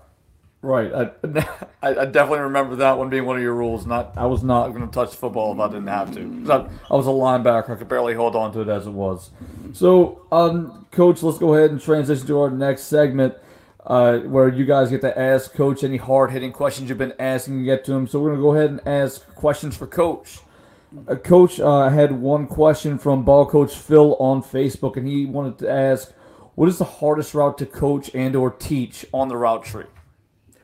Right. I, I, definitely remember that one being one of your rules. Not I was not going to touch the football if I didn't have to. I, I, was a linebacker. I could barely hold on to it as it was. So, um, coach, let's go ahead and transition to our next segment uh, where you guys get to ask Coach any hard hitting questions you've been asking to get to him. So we're going to go ahead and ask questions for Coach. Uh, Coach uh, had one question from Ball Coach Phil on Facebook, and he wanted to ask, "What is the hardest route to coach and or teach on the route tree?"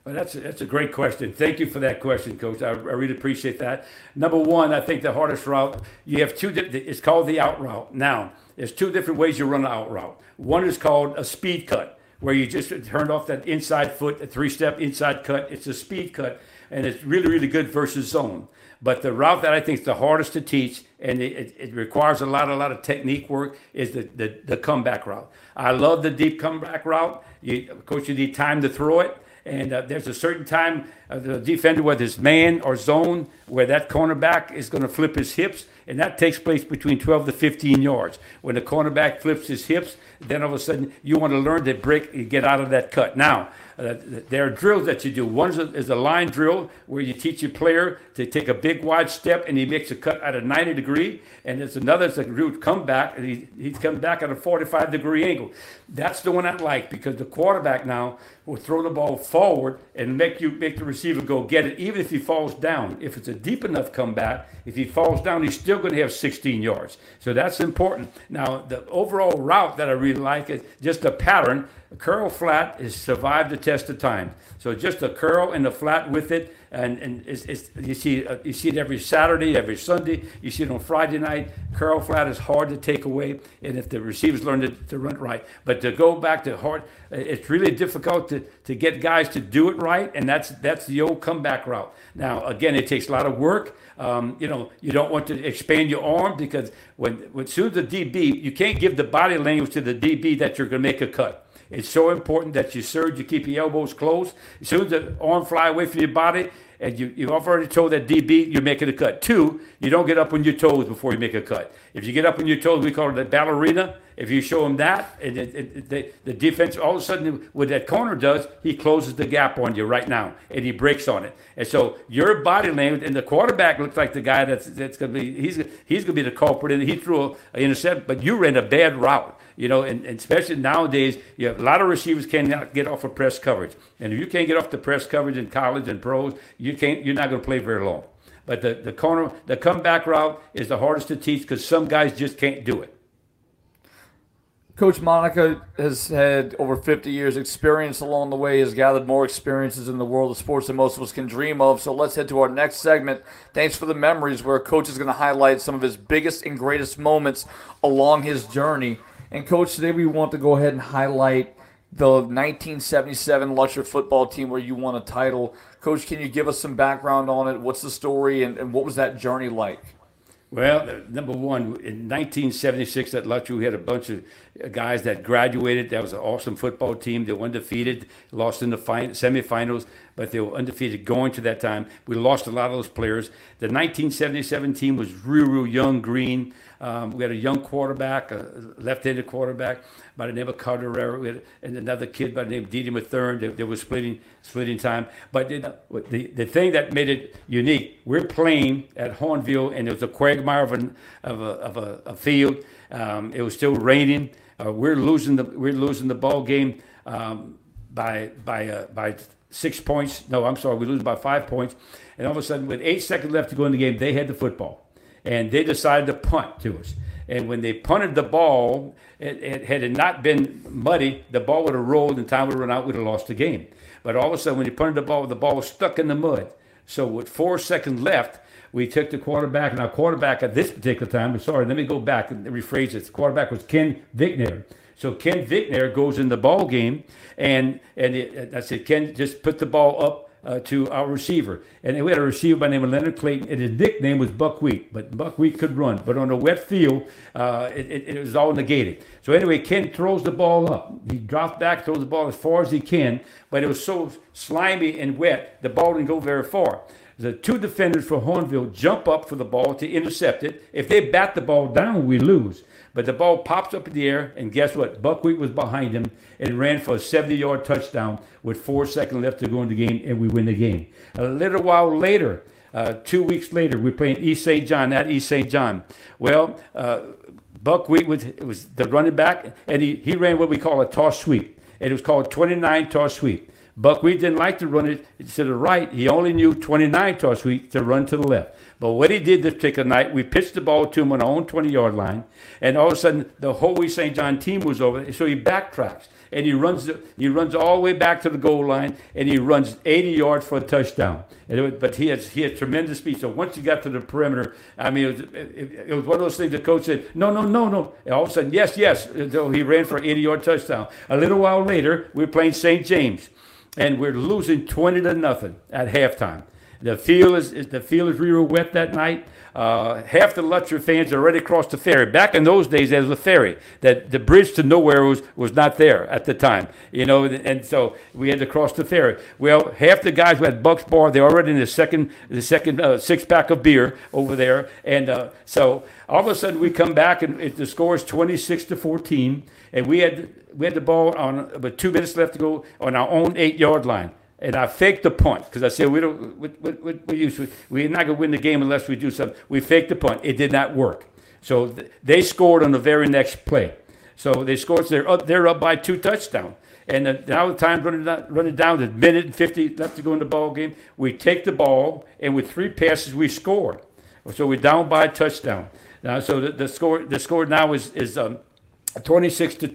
Well, that's a, that's a great question. Thank you for that question, Coach. I, I really appreciate that. Number one, I think the hardest route you have two. It's called the out route. Now, there's two different ways you run an out route. One is called a speed cut where you just turned off that inside foot, a three step inside cut. It's a speed cut, and it's really, really good versus zone. But the route that I think is the hardest to teach, and it, it requires a lot, a lot of technique work, is the, the, the comeback route. I love the deep comeback route. You, of course, you need time to throw it. And uh, there's a certain time uh, the defender, whether it's man or zone, where that cornerback is going to flip his hips, and that takes place between 12 to 15 yards. When the cornerback flips his hips, then all of a sudden you want to learn to break, and get out of that cut. Now, uh, there are drills that you do. One is a, is a, line drill where you teach your player to take a big wide step and he makes a cut at a 90 degree. And there's another it's a route come back and he, he's come back at a 45 degree angle. That's the one I like because the quarterback now will throw the ball forward and make you make the receiver go get it, even if he falls down. If it's a deep enough comeback, if he falls down, he's still going to have 16 yards. So that's important. Now, the overall route that I really like is just a pattern. A curl flat has survived the test of time. So just a curl and a flat with it and and it's, it's, you see uh, you see it every Saturday, every Sunday. You see it on Friday night. Curl flat is hard to take away, and if the receivers learn to, to run right, but to go back to hard, it's really difficult to, to get guys to do it right, and that's that's the old comeback route. Now again, it takes a lot of work. Um, you know, you don't want to expand your arm because when when soon as the DB, you can't give the body language to the DB that you're going to make a cut. It's so important that you surge, you keep your elbows closed. As soon as the arm fly away from your body, and you, you've already told that DB you're making a cut. Two, you don't get up on your toes before you make a cut. If you get up on your toes, we call it a ballerina. If you show him that, and it, it, the, the defense, all of a sudden, what that corner does, he closes the gap on you right now, and he breaks on it. And so your body language, and the quarterback looks like the guy that's, that's going to be, he's, he's going to be the culprit, and he threw an intercept, but you ran a bad route. You know, and, and, especially nowadays, you have a lot of receivers cannot get off of press coverage. And if you can't get off the press coverage in college and pros, you can't. You're not going to play very long. But the the corner, the comeback route is the hardest to teach because some guys just can't do it. Coach Monica has had over 50 years experience along the way, has gathered more experiences in the world of sports than most of us can dream of. So let's head to our next segment. Thanks for the memories, where Coach is going to highlight some of his biggest and greatest moments along his journey. And coach, today we want to go ahead and highlight the 1977 Lutcher football team where you won a title. Coach, can you give us some background on it? What's the story and, and what was that journey like? Well, number one, in 1976 at Lutcher, we had a bunch of guys that graduated. That was an awesome football team. They were undefeated, lost in the fin- semifinals, but they were undefeated going to that time. We lost a lot of those players. The 1977 team was real, real young, green. Um, we had a young quarterback, a left-handed quarterback by the name of Carter we had, and another kid by the name of Didi Mathern. They, they were splitting splitting time. But the, the, thing that made it unique, we're playing at Hahnville, and it was a quagmire of, of, a, of a, a field. Um, it was still raining. Uh, we're losing the we're losing the ball game um, by by uh, by six points. No, I'm sorry, we lose by five points. And all of a sudden, with eight seconds left to go in the game, they had the football, and they decided to punt to us. And when they punted the ball, it, it, had it not been muddy, the ball would have rolled and time would have run out. We'd have lost the game. But all of a sudden, when he punted the ball, the ball was stuck in the mud. So with four seconds left, we took the quarterback, and our quarterback at this particular time, I'm sorry, let me go back and rephrase it. The quarterback was Ken Vicknair. So Ken Vicknair goes in the ball game, and and it, I said, Ken, just put the ball up uh, to our receiver. And we had a receiver by the name of Leonard Clayton, and his nickname was Buckwheat. But Buckwheat could run. But on a wet field, uh, it, it, it, was all negated. So anyway, Ken throws the ball up. He drops back, throws the ball as far as he can, but it was so slimy and wet, the ball didn't go very far. The two defenders for Hahnville jump up for the ball to intercept it. If they bat the ball down, we lose. But the ball pops up in the air, and guess what? Buckwheat was behind him and ran for a 70 yard touchdown with four seconds left to go in the game, and we win the game. A little while later, uh, two weeks later, we're playing East St. John at East St. John. Well, uh, Buckwheat was, was the running back, and he, he ran what we call a toss sweep, and it was called 29 toss sweep. Buckwheat didn't like to run it to the right. He only knew 29 toss sweep to run to the left. But what he did this particular night, we pitched the ball to him on our own 20 yard line, and all of a sudden the whole St. John team was over. So he backtracks and he runs he runs all the way back to the goal line and he runs 80 yards for a touchdown. But he has he has tremendous speed. So once he got to the perimeter, I mean, it was, it, it was one of those things. The coach said, "No, no, no, no." And all of a sudden, yes, yes. So he ran for an 80 yard touchdown. A little while later, we we're playing St. James and we're losing 20 to nothing at halftime. The field is, the field is real wet that night. Uh, half the Lutcher fans already crossed the ferry. Back in those days, there was a ferry. That the bridge to nowhere was, was not there at the time, you know, and so we had to cross the ferry. Well, half the guys who had Bucks Bar, they're already in the second the second uh, six pack of beer over there, and uh, so all of a sudden we come back and it, the score is twenty six to fourteen and we had we had the ball on with two minutes left to go on our own eight yard line. And I faked the punt because I said we don't we, we, we, we, we're not going to win the game unless we do something. We faked the punt. It did not work. So th- they scored on the very next play. So they scored. So they're up. They're up by two touchdowns. And uh, now the time running down, running down to minute and 50 left to go in the ball game. We take the ball, and with three passes, we score. So we're down by a touchdown. Now, so the, the score the score now is is um, 26 to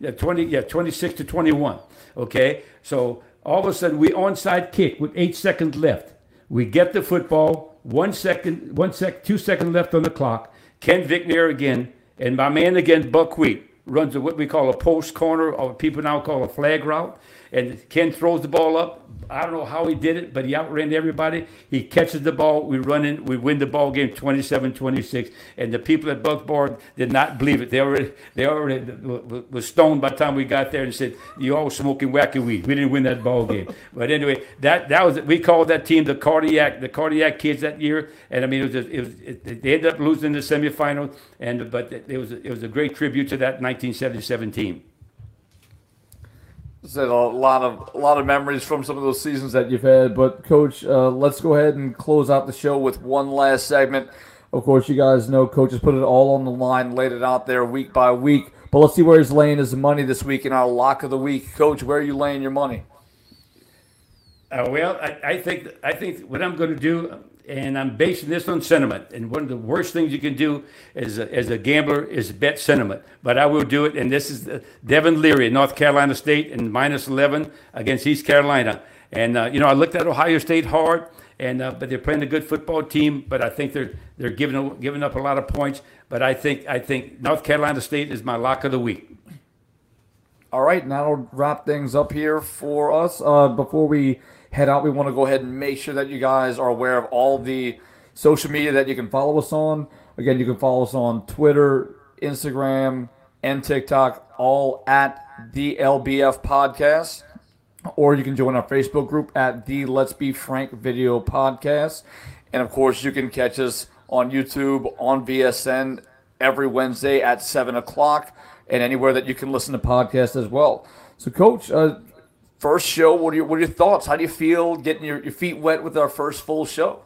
yeah, 20 yeah 26 to 21 okay so all of a sudden we onside kick with eight seconds left. We get the football one second one sec two seconds left on the clock. Ken Vicknair again and my man again buckwheat runs a, what we call a post corner or people now call a flag route and ken throws the ball up I don't know how he did it, but he outran everybody. He catches the ball. We run in. We win the ball game 27-26. And the people at Buckboard did not believe it. They already they already was stoned by the time we got there and said, "You all smoking wacky weed." We didn't win that ball game. but anyway, that that was we called that team the cardiac the cardiac kids that year. And I mean, it was, it was it, they ended up losing the semifinal. And but it was it was a great tribute to that 1977 team said a lot of a lot of memories from some of those seasons that you've had. But coach, uh, let's go ahead and close out the show with one last segment. Of course, you guys know coach has put it all on the line, laid it out there week by week. But let's see where he's laying his money this week in our lock of the week. Coach, where are you laying your money? Uh, well, I, I, think I think what I'm going to do and I'm basing this on sentiment. And one of the worst things you can do as a, as a gambler is bet sentiment. But I will do it. And this is Devin Leary, North Carolina State, and minus 11 against East Carolina. And uh, you know, I looked at Ohio State hard, and uh, but they're playing a good football team. But I think they're they're giving giving up a lot of points. But I think I think North Carolina State is my lock of the week. All right, now that'll wrap things up here for us. Uh, before we head out, we want to go ahead and make sure that you guys are aware of all the social media that you can follow us on. Again, you can follow us on Twitter, Instagram, and TikTok, all at the LBF Podcast. Or you can join our Facebook group at the Let's Be Frank Video Podcast. And of course, you can catch us on YouTube, on VSN every Wednesday at 7 o'clock, and anywhere that you can listen to podcasts as well. So, Coach, uh, first show, what are, your, what are your thoughts? How do you feel getting your, your feet wet with our first full show?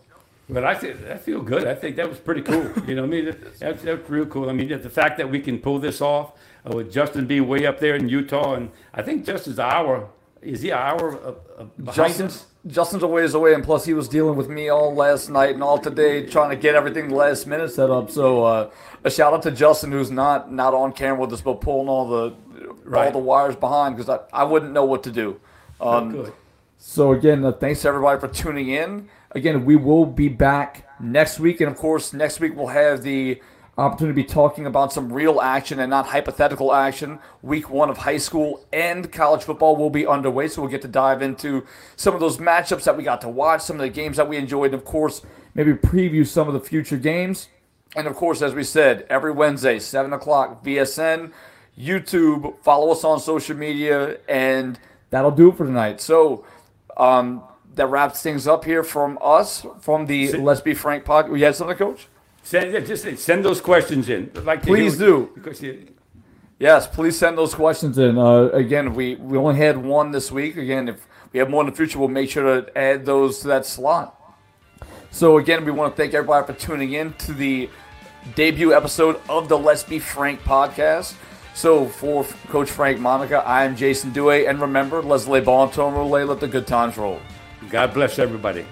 But I, th- I feel good. I think that was pretty cool. You know, I mean, that's, that's real cool. I mean, the fact that we can pull this off uh, with Justin being way up there in Utah, and I think Justin's hour. Is he an hour behind Justin's, us? Justin's a ways away, and plus he was dealing with me all last night and all today, trying to get everything last minute set up. So uh, a shout out to Justin, who's not not on camera with us, but pulling all the all Right. the wires behind because I, I wouldn't know what to do. Um, Good. So again, uh, thanks everybody for tuning in. Again, we will be back next week, and of course, next week we'll have the opportunity to be talking about some real action and not hypothetical action. Week one of high school and college football will be underway, so we'll get to dive into some of those matchups that we got to watch, some of the games that we enjoyed, and of course, maybe preview some of the future games. And of course, as we said, every Wednesday, 7 o'clock, VSN, YouTube, follow us on social media, and that'll do it for tonight. So, um, that wraps things up here from us, from the Let's Be Frank podcast. We had something, Coach? Send, yeah, just send those questions in. I'd like Please do. Because you, Yes, please send those questions in. Uh, again, we, we only had one this week. Again, if we have more in the future, we'll make sure to add those to that slot. So, again, we want to thank everybody for tuning in to the debut episode of the Let's Be Frank podcast. So, for Coach Frank Monica, I am Jason Duhe. And remember, lay ball and let the good times roll. God bless everybody.